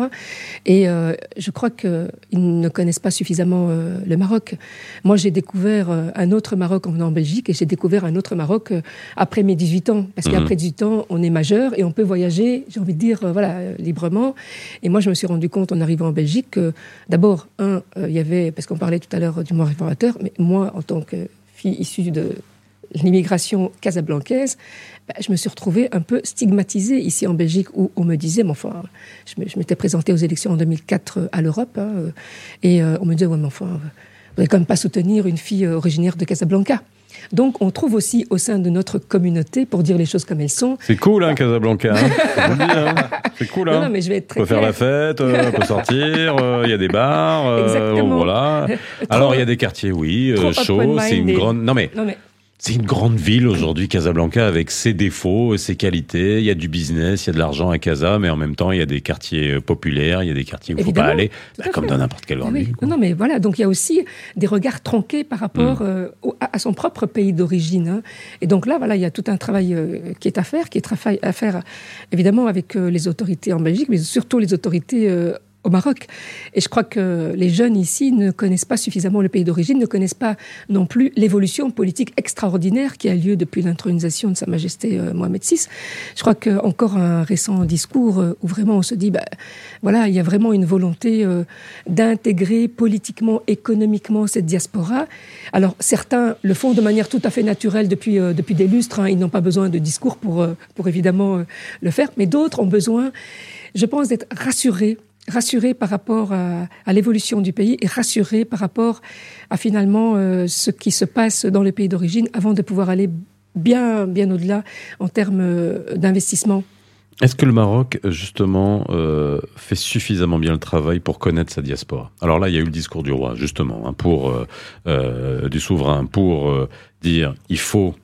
[SPEAKER 3] Et euh, je crois qu'ils ne connaissent pas suffisamment le Maroc. Moi, j'ai découvert un autre Maroc en venant en Belgique et j'ai découvert un autre Maroc après mes 18 ans. Parce mmh. qu'après 18 ans, on est majeur et on peut voyager, j'ai envie de dire, voilà, librement. Et moi, je me suis rendu compte en arrivant en Belgique que, d'abord, un, il y avait, parce qu'on parlait tout à l'heure du mois réformateur, mais moi, en tant que fille issue de l'immigration casablancaise, bah, je me suis retrouvée un peu stigmatisée ici en Belgique où on me disait, mais enfin, je m'étais présentée aux élections en 2004 à l'Europe, hein, euh, et euh, on me disait, ouais, mais enfin, vous n'allez quand même pas soutenir une fille euh, originaire de Casablanca. Donc, on trouve aussi au sein de notre communauté, pour dire les choses comme elles sont.
[SPEAKER 1] C'est cool, hein, Casablanca. Hein. (laughs) hein. C'est cool, hein. Non, mais je vais être très On peut faire la fête, on peut (laughs) sortir, il y a des bars. Exactement. voilà. (laughs) Alors, il y a des quartiers, oui, chauds. C'est une grande. Non, mais. Non, mais c'est une grande ville aujourd'hui, Casablanca, avec ses défauts, ses qualités. Il y a du business, il y a de l'argent à Casa, mais en même temps, il y a des quartiers euh, populaires, il y a des quartiers où il ne faut pas aller, bah, comme dans n'importe quelle grande ville.
[SPEAKER 3] Non, mais voilà, donc il y a aussi des regards tronqués par rapport mm. euh, à, son propre pays d'origine. Hein. Et donc là, voilà, il y a tout un travail euh, qui est à faire, qui est à faire évidemment avec les autorités en Belgique, mais surtout les autorités au Maroc. Et je crois que les jeunes ici ne connaissent pas suffisamment le pays d'origine, ne connaissent pas non plus l'évolution politique extraordinaire qui a lieu depuis l'intronisation de Sa Majesté euh, Mohamed VI. Je crois qu'encore un récent discours euh, où vraiment on se dit, bah, voilà, il y a vraiment une volonté euh, d'intégrer politiquement, économiquement cette diaspora. Alors certains le font de manière tout à fait naturelle depuis, depuis des lustres, hein. ils n'ont pas besoin de discours pour, pour évidemment le faire, mais d'autres ont besoin, je pense, d'être rassurés rassuré par rapport à, l'évolution du pays et rassuré par rapport à finalement euh, ce qui se passe dans les pays d'origine avant de pouvoir aller bien, bien au-delà en termes euh, d'investissement.
[SPEAKER 1] Est-ce que le Maroc, justement, euh, fait suffisamment bien le travail pour connaître sa diaspora? Alors là, il y a eu le discours du roi, justement, hein, pour du souverain, pour dire il faut,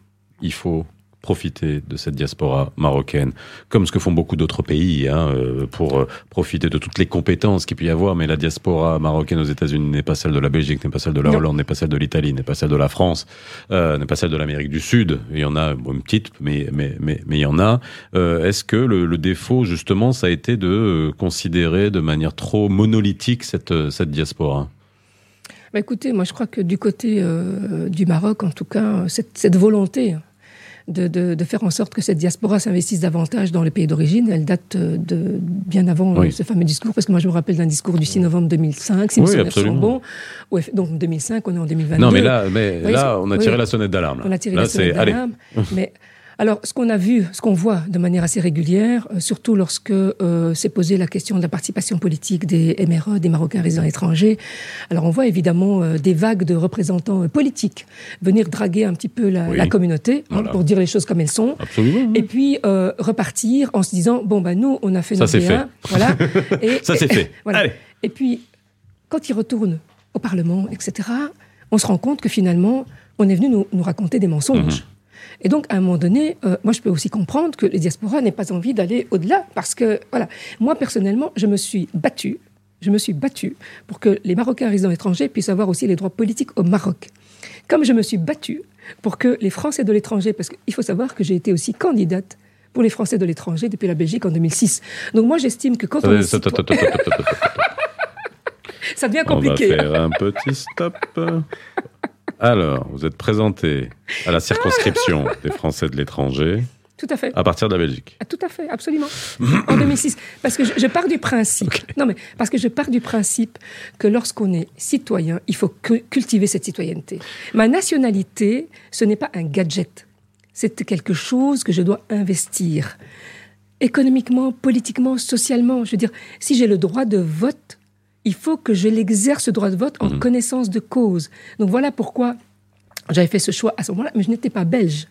[SPEAKER 1] il faut profiter de cette diaspora marocaine, comme ce que font beaucoup d'autres pays, hein, euh, pour euh, profiter de toutes les compétences qu'il peut y avoir. Mais la diaspora marocaine aux États-Unis n'est pas celle de la Belgique, n'est pas celle de la Hollande, n'est pas celle de l'Italie, n'est pas celle de la France, euh, n'est pas celle de l'Amérique du Sud. Il y en a une petite, mais mais mais mais il y en a. Est-ce que le, défaut justement, ça a été de considérer de manière trop monolithique cette cette diaspora?
[SPEAKER 3] Bah écoutez, moi je crois que du côté du Maroc, en tout cas, cette, cette volonté de, de, faire en sorte que cette diaspora s'investisse davantage dans les pays d'origine. Elle date de bien avant ce fameux discours, parce que moi je me rappelle d'un discours du 6 novembre 2005, si oui, absolument. bon. donc 2005, on est en 2022.
[SPEAKER 1] Non, mais là, mais là on a tiré la sonnette d'alarme.
[SPEAKER 3] On a tiré la sonnette d'alarme. Mais alors, ce qu'on a vu, ce qu'on voit de manière assez régulière, euh, surtout lorsque euh, s'est posée la question de la participation politique des MRE, des Marocains résidents étrangers, alors on voit évidemment euh, des vagues de représentants politiques venir draguer un petit peu la, communauté, hein, pour dire les choses comme elles sont, et puis repartir en se disant, bon, ben nous, on a fait notre
[SPEAKER 1] fait.
[SPEAKER 3] voilà. (laughs)
[SPEAKER 1] et, Ça c'est fait. voilà.
[SPEAKER 3] Et puis, quand ils retournent au Parlement, etc., on se rend compte que finalement, on est venu nous, raconter des mensonges. Mhm. Et donc, à un moment donné, euh, moi, je peux aussi comprendre que les diasporas n'aient pas envie d'aller au-delà, parce que, voilà, moi, personnellement, je me suis battue, je me suis battue pour que les Marocains résidents étrangers puissent avoir aussi les droits politiques au Maroc. Comme je me suis battue pour que les Français de l'étranger, parce qu'il faut savoir que j'ai été aussi candidate pour les Français de l'étranger depuis la Belgique en 2006. Donc moi, j'estime que quand on... ça devient compliqué.
[SPEAKER 1] On va faire un petit stop. (laughs) Alors, vous êtes présenté à la circonscription (laughs) des Français de l'étranger.
[SPEAKER 3] Tout à fait.
[SPEAKER 1] À partir de la Belgique.
[SPEAKER 3] Ah, tout à fait, absolument. en 2006. Parce que je, pars du principe. Non, mais parce que je pars du principe que lorsqu'on est citoyen, il faut cultiver cette citoyenneté. Ma nationalité, ce n'est pas un gadget. C'est quelque chose que je dois investir. Économiquement, politiquement, socialement. Je veux dire, si j'ai le droit de vote, il faut que je l'exerce ce droit de vote en mhm. connaissance de cause. Donc voilà pourquoi j'avais fait ce choix à ce moment-là, mais je n'étais pas belge.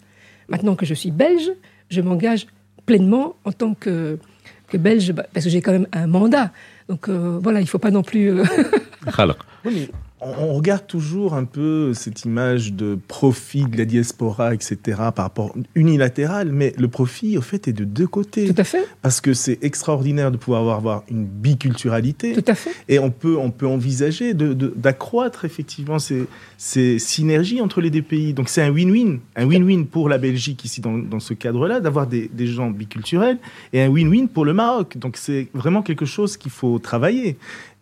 [SPEAKER 3] Maintenant que je suis belge, je m'engage pleinement en tant que, belge, bah, parce que j'ai quand même un mandat. Donc euh, voilà, il ne faut pas non plus. Euh, (laughs)
[SPEAKER 2] on, regarde toujours un peu cette image de profit de la diaspora, etc., par rapport unilatéral, mais le profit, au fait, est de deux côtés.
[SPEAKER 3] Tout à fait.
[SPEAKER 2] Parce que c'est extraordinaire de pouvoir avoir une biculturalité.
[SPEAKER 3] Tout à fait.
[SPEAKER 2] Et on peut, on peut envisager d'accroître effectivement ces, ces, synergies entre les deux pays. Donc c'est un win-win. Un win-win pour la Belgique, ici, dans, dans ce cadre-là, d'avoir des, des gens biculturels, et un win-win pour le Maroc. Donc c'est vraiment quelque chose qu'il faut travailler.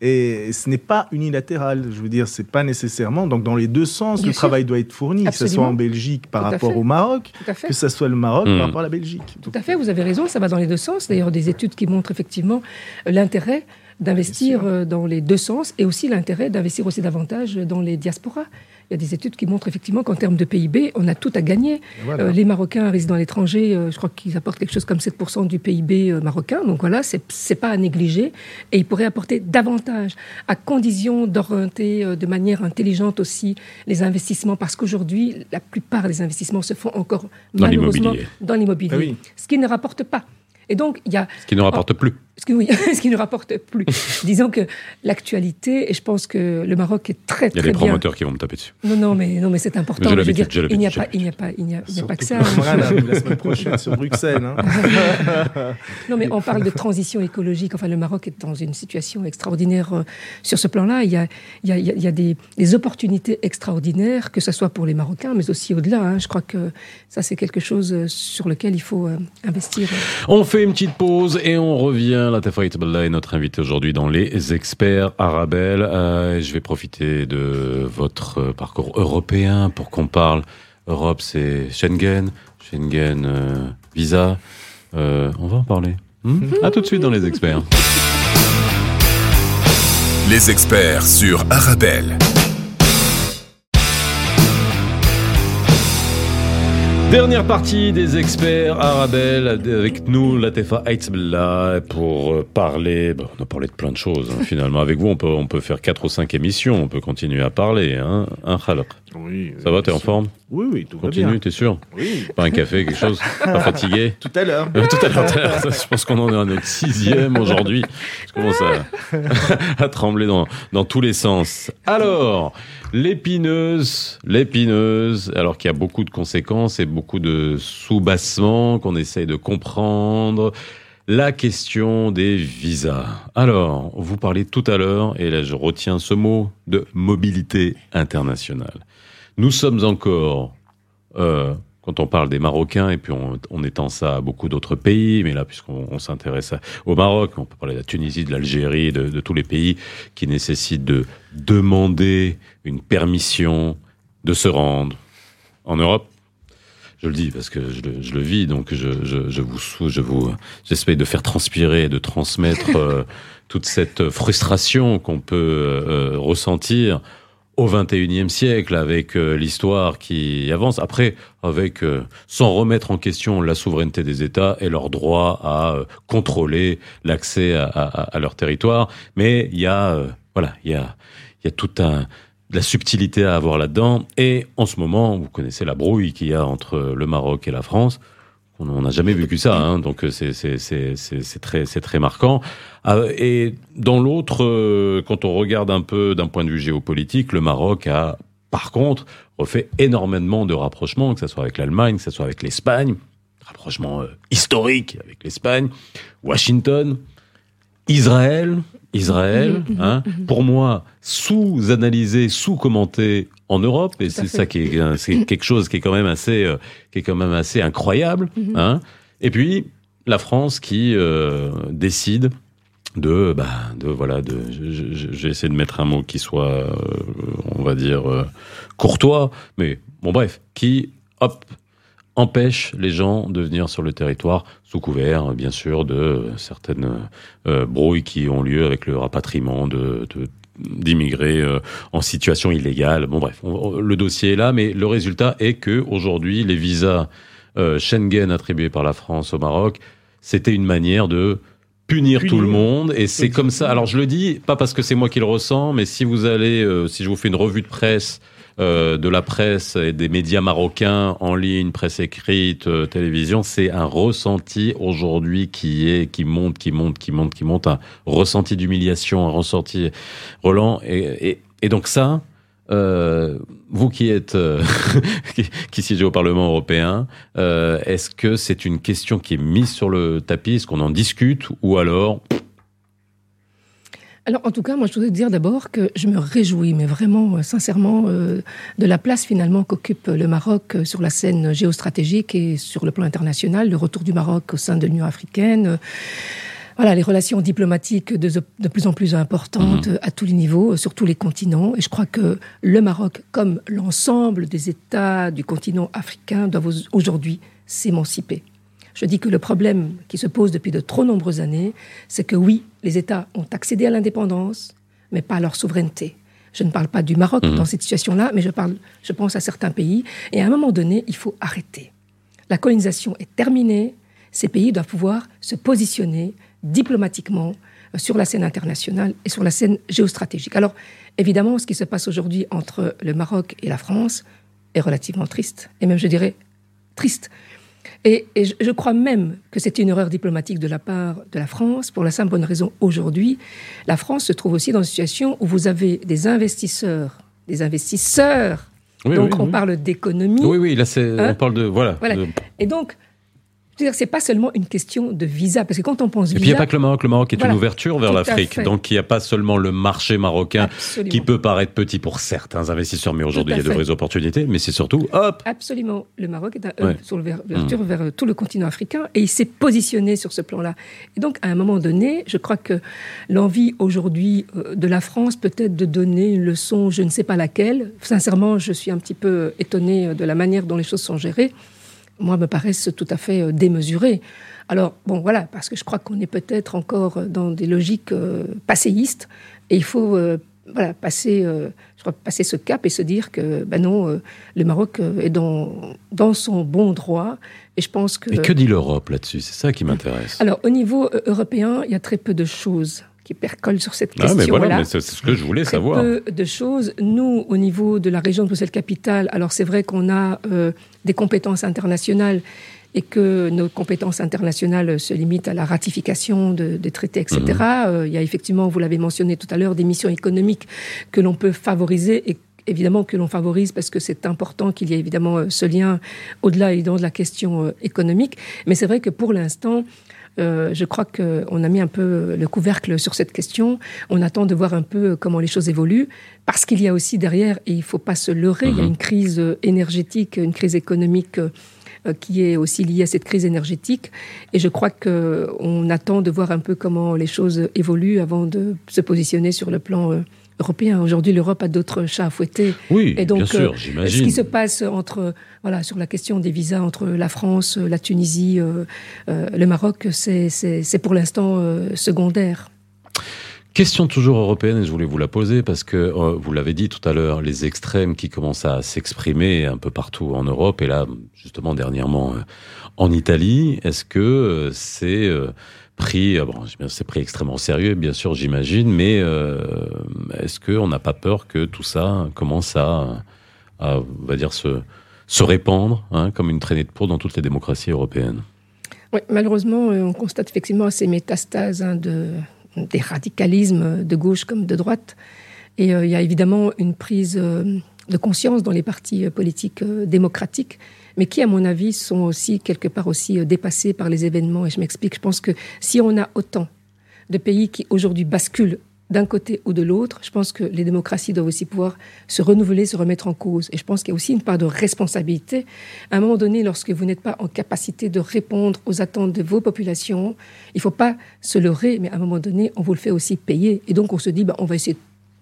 [SPEAKER 2] Et ce n'est pas unilatéral. Je veux dire, c'est pas nécessairement. Donc, dans les deux sens, le travail doit être fourni, que ce soit en Belgique par rapport au Maroc, que ce soit le Maroc par hmm. rapport à la Belgique.
[SPEAKER 3] Tout à fait, vous avez raison, ça va dans les deux sens. D'ailleurs, des études qui montrent effectivement l'intérêt d'investir euh, dans les deux sens et aussi l'intérêt d'investir aussi davantage dans les diasporas. Il y a des études qui montrent effectivement qu'en termes de PIB, on a tout à gagner. Euh, les Marocains résidant à l'étranger, euh, je crois qu'ils apportent quelque chose comme 7% du PIB euh, marocain. Donc voilà, c'est pas à négliger. Et ils pourraient apporter davantage, à condition d'orienter de manière intelligente aussi les investissements, parce qu'aujourd'hui, la plupart des investissements se font encore
[SPEAKER 1] dans
[SPEAKER 3] malheureusement dans l'immobilier,
[SPEAKER 1] ah
[SPEAKER 3] ce qui ne rapporte pas. Et donc, il y a...
[SPEAKER 1] Ce qui ne rapporte plus.
[SPEAKER 3] Ce qui, oui, ce qui ne rapporte plus. (laughs) Disons que l'actualité, et je pense que le Maroc est très, très bien...
[SPEAKER 1] Il y a des promoteurs qui vont me taper dessus.
[SPEAKER 3] Non, non, mais, non, mais c'est important.
[SPEAKER 1] Je veux dire,
[SPEAKER 3] il n'y a, pas, il n'y a pas, il n'y a, il n'y a pas que ça.
[SPEAKER 2] la semaine prochaine sur Bruxelles. Hein. (laughs)
[SPEAKER 3] non, mais on parle de transition écologique. Enfin, le Maroc est dans une situation extraordinaire euh, sur ce plan-là. Il y a, il y a, il y a des, des, opportunités extraordinaires, que ce soit pour les Marocains, mais aussi au-delà. Hein. Je crois que ça, c'est quelque chose euh, sur lequel il faut euh, investir.
[SPEAKER 1] On fait une petite pause et on revient. La Tafa est notre invité aujourd'hui dans les experts Arabelle. Euh, je vais profiter de votre parcours européen pour qu'on parle. Europe, c'est Schengen, Schengen, euh, Visa. Euh, on va en parler. Hmm à tout de suite dans les experts.
[SPEAKER 4] Les experts sur Arabelle.
[SPEAKER 1] Dernière partie des experts Arabelle avec nous Latefa Aitzbla pour euh, parler. Bon, on a parlé de plein de choses hein, finalement. Avec vous, on peut on peut faire quatre ou cinq émissions. On peut continuer à parler. Hein, un khalq.
[SPEAKER 2] Oui.
[SPEAKER 1] Ça va, t'es en forme
[SPEAKER 2] Oui, oui, tout
[SPEAKER 1] Continue,
[SPEAKER 2] va bien.
[SPEAKER 1] t'es sûr
[SPEAKER 2] Oui.
[SPEAKER 1] Pas un café, quelque chose Pas fatigué (laughs)
[SPEAKER 2] Tout à l'heure.
[SPEAKER 1] Euh, tout à l'heure. Je pense qu'on en est à notre sixième aujourd'hui. Je commence à, (laughs) à trembler dans, dans tous les sens. Alors, l'épineuse, l'épineuse, alors qu'il y a beaucoup de conséquences et beaucoup de sous-bassements qu'on essaye de comprendre. La question des visas. Alors, vous parlez tout à l'heure, et là je retiens ce mot, de mobilité internationale. Nous sommes encore, euh, quand on parle des Marocains, et puis on, on étend ça à beaucoup d'autres pays, mais là, puisqu'on s'intéresse au Maroc, on peut parler de la Tunisie, de l'Algérie, de, de tous les pays qui nécessitent de demander une permission de se rendre en Europe. Je le dis parce que je le, je le vis, donc je, je, je vous, je vous, de faire transpirer, de transmettre euh, toute cette frustration qu'on peut euh, ressentir au 21e siècle avec euh, l'histoire qui avance. Après, avec euh, sans remettre en question la souveraineté des États et leur droit à euh, contrôler l'accès à, à, à, leur territoire, mais il y a voilà, il y a il y a tout un de la subtilité à avoir là-dedans. Et en ce moment, vous connaissez la brouille qu'il y a entre le Maroc et la France. On n'a jamais vécu ça, hein, donc c'est c'est très très marquant. Euh, et dans l'autre, euh, quand on regarde un peu d'un point de vue géopolitique, le Maroc a par contre refait énormément de rapprochements, que ce soit avec l'Allemagne, que ce soit avec l'Espagne, rapprochement euh, historique avec l'Espagne, Washington, Israël, Israël, hein, pour moi, sous-analysé, sous-commenté en Europe, et c'est ça qui est, c'est quelque chose qui est quand même assez, euh, qui est quand même assez incroyable. Hein. Et puis la France qui euh, décide de, bah, de voilà, de, j'ai essayé de mettre un mot qui soit, euh, on va dire euh, courtois, mais bon bref, qui hop empêche les gens de venir sur le territoire sous couvert, bien sûr, de certaines euh, brouilles qui ont lieu avec le rapatriement de, de d'immigrés euh, en situation illégale. Bon bref, on, le dossier est là, mais le résultat est que aujourd'hui, les visas euh, Schengen attribués par la France au Maroc, c'était une manière de punir, punir. tout le monde et c'est comme ça. Alors je le dis pas parce que c'est moi qui le ressens, mais si vous allez, euh, si je vous fais une revue de presse euh, de la presse et des médias marocains en ligne, presse écrite, euh, télévision, c'est un ressenti aujourd'hui qui est qui monte, qui monte, qui monte, qui monte, un ressenti d'humiliation, un ressenti Roland. Et, et Et donc ça, euh, vous qui êtes euh, (laughs) qui, siégez au Parlement européen, euh, est-ce que c'est une question qui est mise sur le tapis? Est-ce qu'on en discute? Ou alors
[SPEAKER 3] alors, en tout cas, moi, je voudrais dire d'abord que je me réjouis, mais vraiment, sincèrement, de la place finalement qu'occupe le Maroc sur la scène géostratégique et sur le plan international, le retour du Maroc au sein de l'Union africaine, voilà, les relations diplomatiques de, de plus en plus importantes mhm. à tous les niveaux, sur tous les continents. Et je crois que le Maroc, comme l'ensemble des États du continent africain, doivent aujourd'hui s'émanciper. Je dis que le problème qui se pose depuis de trop nombreuses années, c'est que oui, les États ont accédé à l'indépendance, mais pas à leur souveraineté. Je ne parle pas du Maroc mhm. dans cette situation-là, mais je, parle, je pense à certains pays. Et à un moment donné, il faut arrêter. La colonisation est terminée. Ces pays doivent pouvoir se positionner diplomatiquement euh, sur la scène internationale et sur la scène géostratégique. Alors, évidemment, ce qui se passe aujourd'hui entre le Maroc et la France est relativement triste, et même, je dirais, triste. Et, je, crois même que c'est une erreur diplomatique de la part de la France, pour la simple bonne raison, aujourd'hui, la France se trouve aussi dans une situation où vous avez des investisseurs, des investisseurs, donc on parle d'économie.
[SPEAKER 1] Oui, oui, là, hein on parle de... Voilà. voilà.
[SPEAKER 3] Et donc, c'est pas seulement une question de visa, parce que quand on pense visa...
[SPEAKER 1] Et puis il n'y a pas que le Maroc, le Maroc est une ouverture vers l'Afrique, donc il n'y a pas seulement le marché marocain qui peut paraître petit pour certains investisseurs, mais aujourd'hui il y a de vraies opportunités, mais c'est surtout, hop!
[SPEAKER 3] Absolument, le Maroc est un sur l'ouverture mmh. vers tout le continent africain, et il s'est positionné sur ce plan-là. Et donc à un moment donné, je crois que l'envie aujourd'hui euh, de la France peut-être de donner une leçon, je ne sais pas laquelle, sincèrement je suis un petit peu étonné de la manière dont les choses sont gérées, moi, me paraissent tout à fait euh, démesurés. Alors, bon, voilà, parce que je crois qu'on est peut-être encore dans des logiques euh, passéistes, et il faut euh, voilà, passer, je crois, passer ce cap et se dire que, ben non, le Maroc est dans, dans son bon droit, et je pense que...
[SPEAKER 1] Et que dit l'Europe là-dessus? C'est ça qui m'intéresse.
[SPEAKER 3] Alors, au niveau européen, il y a très peu de choses qui percole sur cette question. Ah,
[SPEAKER 1] mais voilà, c'est ce que je voulais savoir.
[SPEAKER 3] Peu de choses. Nous, au niveau de la région de Bruxelles-Capitale, alors c'est vrai qu'on a euh, des compétences internationales et que nos compétences internationales se limitent à la ratification de, des traités, etc. Mhm. Euh, il y a effectivement, vous l'avez mentionné tout à l'heure, des missions économiques que l'on peut favoriser et évidemment que l'on favorise parce que c'est important qu'il y ait évidemment euh, ce lien au-delà évidemment de la question économique. Mais c'est vrai que pour l'instant, euh, je crois qu'on a mis un peu le couvercle sur cette question. On attend de voir un peu comment les choses évoluent, parce qu'il y a aussi derrière, et il ne faut pas se leurrer, il y a mhm. une crise énergétique, une crise économique euh, qui est aussi liée à cette crise énergétique. Et je crois qu'on attend de voir un peu comment les choses évoluent avant de se positionner sur le plan euh, européen. Aujourd'hui, l'Europe a d'autres chats à fouetter.
[SPEAKER 1] Oui, et donc, bien sûr, euh, j'imagine.
[SPEAKER 3] Ce qui se passe entre, voilà, sur la question des visas entre la France, la Tunisie, euh, euh, le Maroc, c'est pour l'instant secondaire.
[SPEAKER 1] Question toujours européenne, et je voulais vous la poser parce que vous l'avez dit tout à l'heure, les extrêmes qui commencent à s'exprimer un peu partout en Europe et là, justement dernièrement en Italie, est-ce que c'est pris, euh, c'est pris extrêmement sérieux, bien sûr, j'imagine, mais euh, est-ce qu'on n'a pas peur que tout ça commence à, on va dire, se, se répandre hein, comme une traînée de poudre dans toutes les démocraties européennes?
[SPEAKER 3] Malheureusement, euh, on constate effectivement ces métastases hein, de, des radicalismes de gauche comme de droite. Et il y a évidemment une prise de conscience dans les partis politiques démocratiques mais qui, à mon avis, sont aussi quelque part aussi euh, dépassés par les événements. Et je m'explique, je pense que si on a autant de pays qui aujourd'hui basculent d'un côté ou de l'autre, je pense que les démocraties doivent aussi pouvoir se renouveler, se remettre en cause. Et je pense qu'il y a aussi une part de responsabilité. À un moment donné, lorsque vous n'êtes pas en capacité de répondre aux attentes de vos populations, il ne faut pas se leurrer, mais à un moment donné, on vous le fait aussi payer. Et donc, on se dit, bah, on va essayer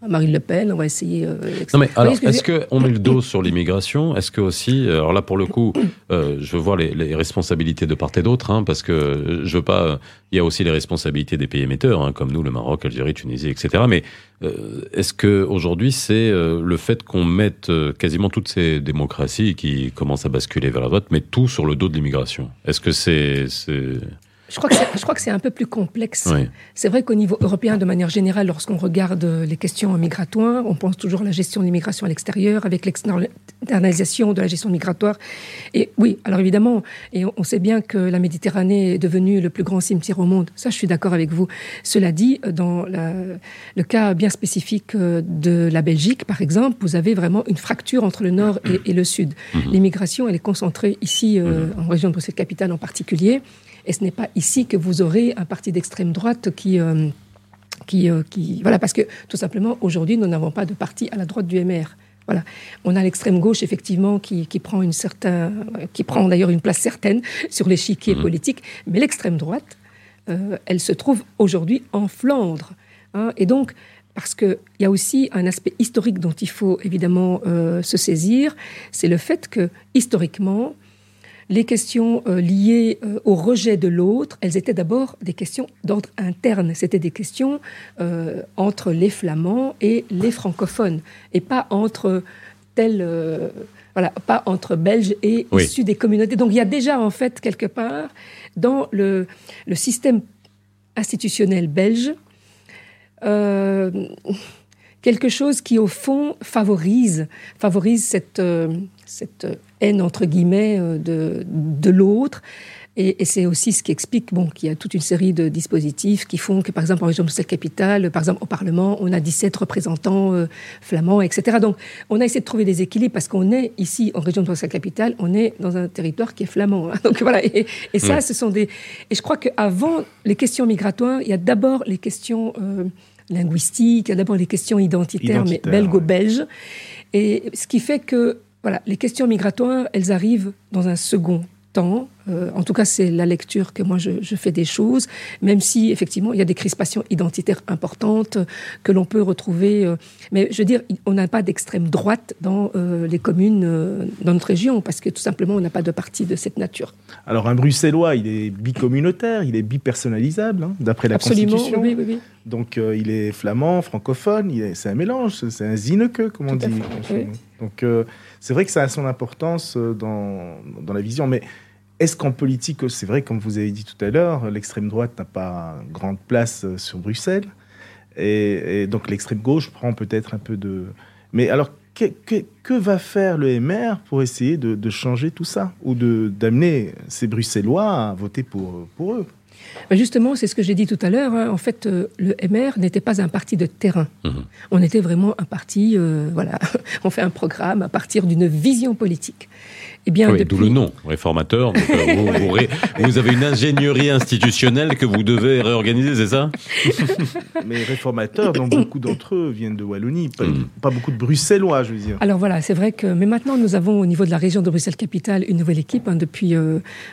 [SPEAKER 3] Marine Le Pen, on va essayer. Euh,
[SPEAKER 1] non mais alors, est-ce qu'on met le dos sur l'immigration? Est-ce que aussi, euh, alors là pour le coup, euh, je veux voir les, responsabilités de part et d'autre, hein, parce que je veux pas. Il y a aussi les responsabilités des pays émetteurs, hein, comme nous, le Maroc, Algérie, Tunisie, etc. Mais est-ce que aujourd'hui c'est le fait qu'on mette quasiment toutes ces démocraties qui commencent à basculer vers la droite, mais tout sur le dos de l'immigration? Est-ce que c'est
[SPEAKER 3] je c'est, je crois que c'est un peu plus complexe. C'est vrai qu'au niveau européen, de manière générale, lorsqu'on regarde les questions migratoires, on pense toujours à la gestion de l'immigration à l'extérieur avec l'externalisation de la gestion migratoire. Et oui, alors évidemment, et on sait bien que la Méditerranée est devenue le plus grand cimetière au monde. Ça, je suis d'accord avec vous. Cela dit, dans le cas bien spécifique de la Belgique, par exemple, vous avez vraiment une fracture entre le nord et, le sud. Mhm. L'immigration, elle est concentrée ici, euh, mhm. en région de Bruxelles-Capitale en particulier. Et ce n'est pas ici que vous aurez un parti d'extrême droite qui... Euh, qui, euh, qui, voilà, parce que tout simplement, aujourd'hui, nous n'avons pas de parti à la droite du MR. Voilà. On a l'extrême gauche, effectivement, qui, qui, prend une certaine, qui prend d'ailleurs une place certaine sur l'échiquier mmh. politique, mais l'extrême droite, euh, elle se trouve aujourd'hui en Flandre. Hein, et donc, parce qu'il y a aussi un aspect historique dont il faut évidemment se saisir, c'est le fait que, historiquement, les questions euh, liées euh, au rejet de l'autre, elles étaient d'abord des questions d'ordre interne. C'était des questions euh, entre les flamands et les francophones, et pas entre tel, voilà, pas entre belges et issus des communautés. Donc il y a déjà en fait quelque part dans le, le système institutionnel belge quelque chose qui au fond favorise favorise cette cette haine entre guillemets euh, de, de l'autre. Et, c'est aussi ce qui explique bon, qu'il y a toute une série de dispositifs qui font que, par exemple, en région de capitale, par exemple, au Parlement, on a 17 représentants euh, flamands, etc. Donc, on a essayé de trouver des équilibres parce qu'on est ici, en région de capitale, on est dans un territoire qui est flamand. Hein. Donc, voilà. Et, ça, ce sont des. Et je crois qu'avant les questions migratoires, il y a d'abord les questions euh, linguistiques, il y a d'abord les questions identitaires, mais belgo-belges. Et ce qui fait que voilà, les questions migratoires, elles arrivent dans un second temps. Euh, en tout cas, c'est la lecture que moi je, fais des choses, même si effectivement il y a des crispations identitaires importantes que l'on peut retrouver. Euh, mais je veux dire, on n'a pas d'extrême droite dans euh, les communes dans notre région parce que tout simplement on n'a pas de parti de cette nature.
[SPEAKER 2] Alors un Bruxellois, il est bicommunautaire, il est bipersonnalisable hein, d'après la
[SPEAKER 3] Absolument,
[SPEAKER 2] Constitution.
[SPEAKER 3] Oui, oui, oui.
[SPEAKER 2] Donc il est flamand, francophone, c'est un mélange, c'est un zineke, comme on dit. Donc c'est vrai que ça a son importance dans, dans la vision, mais est-ce qu'en politique, c'est vrai, comme vous avez dit tout à l'heure, l'extrême droite n'a pas grande place euh, sur Bruxelles, et, donc l'extrême gauche prend peut-être un peu de... Mais alors, que, que, va faire le MR pour essayer de, de changer tout ça, ou d'amener ces Bruxellois à voter pour, pour eux?
[SPEAKER 3] Justement, c'est ce que j'ai dit tout à l'heure. Hein. En fait, euh, le MR n'était pas un parti de terrain. Mhm. On était vraiment un parti, euh, voilà, (laughs) on fait un programme à partir d'une vision politique.
[SPEAKER 1] Eh bien, d'où le nom, réformateur. Euh, vous, avez une ingénierie institutionnelle que vous devez réorganiser, c'est ça?
[SPEAKER 2] Mais réformateur, dont beaucoup d'entre eux viennent de Wallonie, hmm. pas, beaucoup de Bruxellois, je veux dire.
[SPEAKER 3] Alors voilà, c'est vrai que. Mais maintenant, nous avons au niveau de la région de Bruxelles-Capitale une nouvelle équipe hein, depuis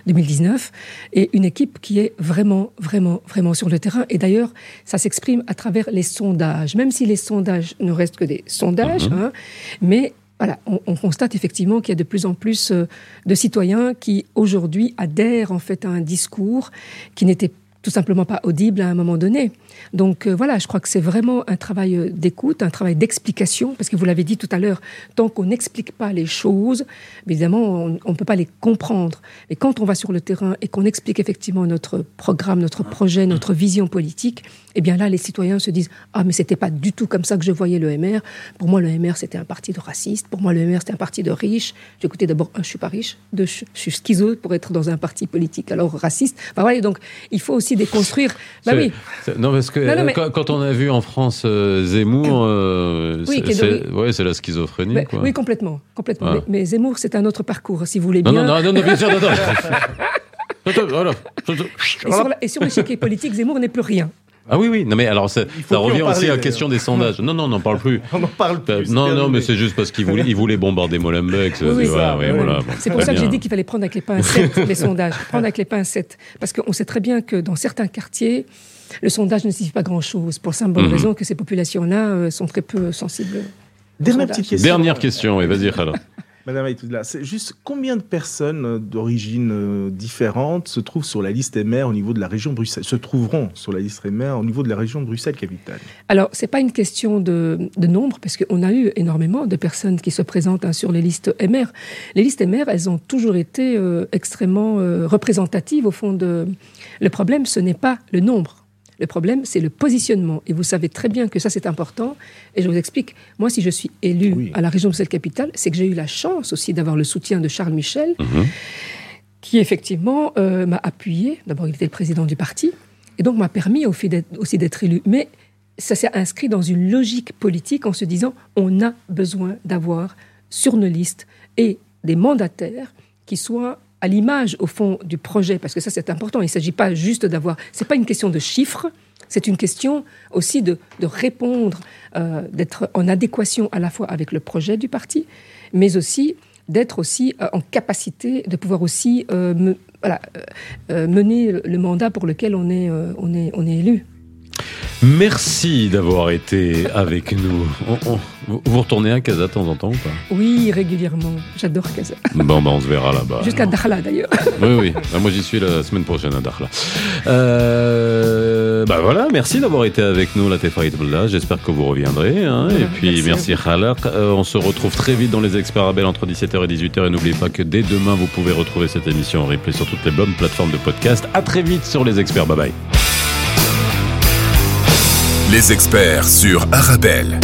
[SPEAKER 3] 2019, euh, et une équipe qui est vraiment, vraiment, vraiment sur le terrain. Et d'ailleurs, ça s'exprime à travers les sondages, même si les sondages ne restent que des sondages, mhm. hein, mais voilà, on, constate effectivement qu'il y a de plus en plus euh, de citoyens qui aujourd'hui adhèrent en fait à un discours qui n'était tout simplement pas audible à un moment donné. Donc euh, voilà, je crois que c'est vraiment un travail euh, d'écoute, un travail d'explication, parce que vous l'avez dit tout à l'heure, tant qu'on n'explique pas les choses, évidemment, on ne peut pas les comprendre. Et quand on va sur le terrain et qu'on explique effectivement notre programme, notre projet, notre vision politique, eh bien là, les citoyens se disent Ah, mais c'était pas du tout comme ça que je voyais le MR. Pour moi, le MR, c'était un parti de racistes. Pour moi, le MR, c'était un parti de riches. J'écoutais d'abord, un, je suis pas riche. Deux, je, suis schizo pour être dans un parti politique alors raciste. Enfin, voilà, donc il faut aussi déconstruire. Bah oui.
[SPEAKER 1] Non, parce que quand, on a vu en France euh, Zemmour, euh, c'est la schizophrénie.
[SPEAKER 3] Bah, oui, complètement. complètement. Mais, Zemmour, c'est un autre parcours, si vous voulez bien.
[SPEAKER 1] Non, non, non, non bien sûr, non, non. (laughs)
[SPEAKER 3] et sur l'échiquier politique, Zemmour n'est plus rien.
[SPEAKER 1] Ah oui, oui. Non, mais alors, ça, revient aussi à la question des sondages. Non, non, on n'en parle plus. (laughs)
[SPEAKER 2] on n'en parle plus.
[SPEAKER 1] Non, non, mais c'est juste parce qu'il voulait, il voulait bombarder Molenbeek.
[SPEAKER 3] c'est pour ça que j'ai dit qu'il fallait prendre avec les pincettes (laughs) les sondages. Prendre avec les pincettes. Parce qu'on sait très bien que dans certains quartiers, le sondage ne signifie pas grand-chose. Pour simple bonne mhm. raison que ces populations-là euh, sont très peu sensibles.
[SPEAKER 2] Dernière petite
[SPEAKER 1] question. Dernière question, oui, vas-y, (laughs)
[SPEAKER 2] Madame Aïtoula, c'est juste combien de personnes euh, d'origine euh, différente se trouvent sur la liste MR au niveau de la région Bruxelles, se trouveront sur la liste MR au niveau de la région Bruxelles-Capitale
[SPEAKER 3] Alors, ce n'est pas une question de, nombre, parce qu'on a eu énormément de personnes qui se présentent hein, sur les listes MR. Les listes MR, elles ont toujours été euh, extrêmement représentatives au fond de... Le problème, ce n'est pas le nombre. Le problème, c'est le positionnement. Et vous savez très bien que ça, c'est important. Et je vous explique. Moi, si je suis élu à la région de cette capitale, c'est que j'ai eu la chance aussi d'avoir le soutien de Charles Michel, mhm. qui effectivement euh, m'a appuyé. D'abord, il était le président du parti. Et donc, m'a permis aussi d'être élu. Mais ça s'est inscrit dans une logique politique en se disant on a besoin d'avoir sur nos listes et des mandataires qui soient à l'image, au fond, du projet, parce que ça, c'est important. Il ne s'agit pas juste d'avoir. Ce n'est pas une question de chiffres, c'est une question aussi de, de répondre, d'être en adéquation à la fois avec le projet du parti, mais aussi d'être aussi euh, en capacité de pouvoir aussi euh, euh, mener le mandat pour lequel on est, on est, on est élu.
[SPEAKER 1] Merci d'avoir été avec nous. vous retournez à Casa de temps en temps ou pas?
[SPEAKER 3] Oui, régulièrement. J'adore Casa.
[SPEAKER 1] Bon, ben on se verra là-bas.
[SPEAKER 3] Jusqu'à Dakhla d'ailleurs.
[SPEAKER 1] Oui, oui. Ben, moi j'y suis la semaine prochaine à Dakhla. Euh, ben voilà, merci d'avoir été avec nous, la Tefaïtullah. J'espère que vous reviendrez. Hein. et puis merci, Khalaq. Euh, on se retrouve très vite dans les experts Abel entre 17h et 18h. Et n'oubliez pas que dès demain, vous pouvez retrouver cette émission en replay sur toutes les bonnes plateformes de podcast. À très vite sur les experts. Bye bye.
[SPEAKER 4] Les experts sur Arabelle.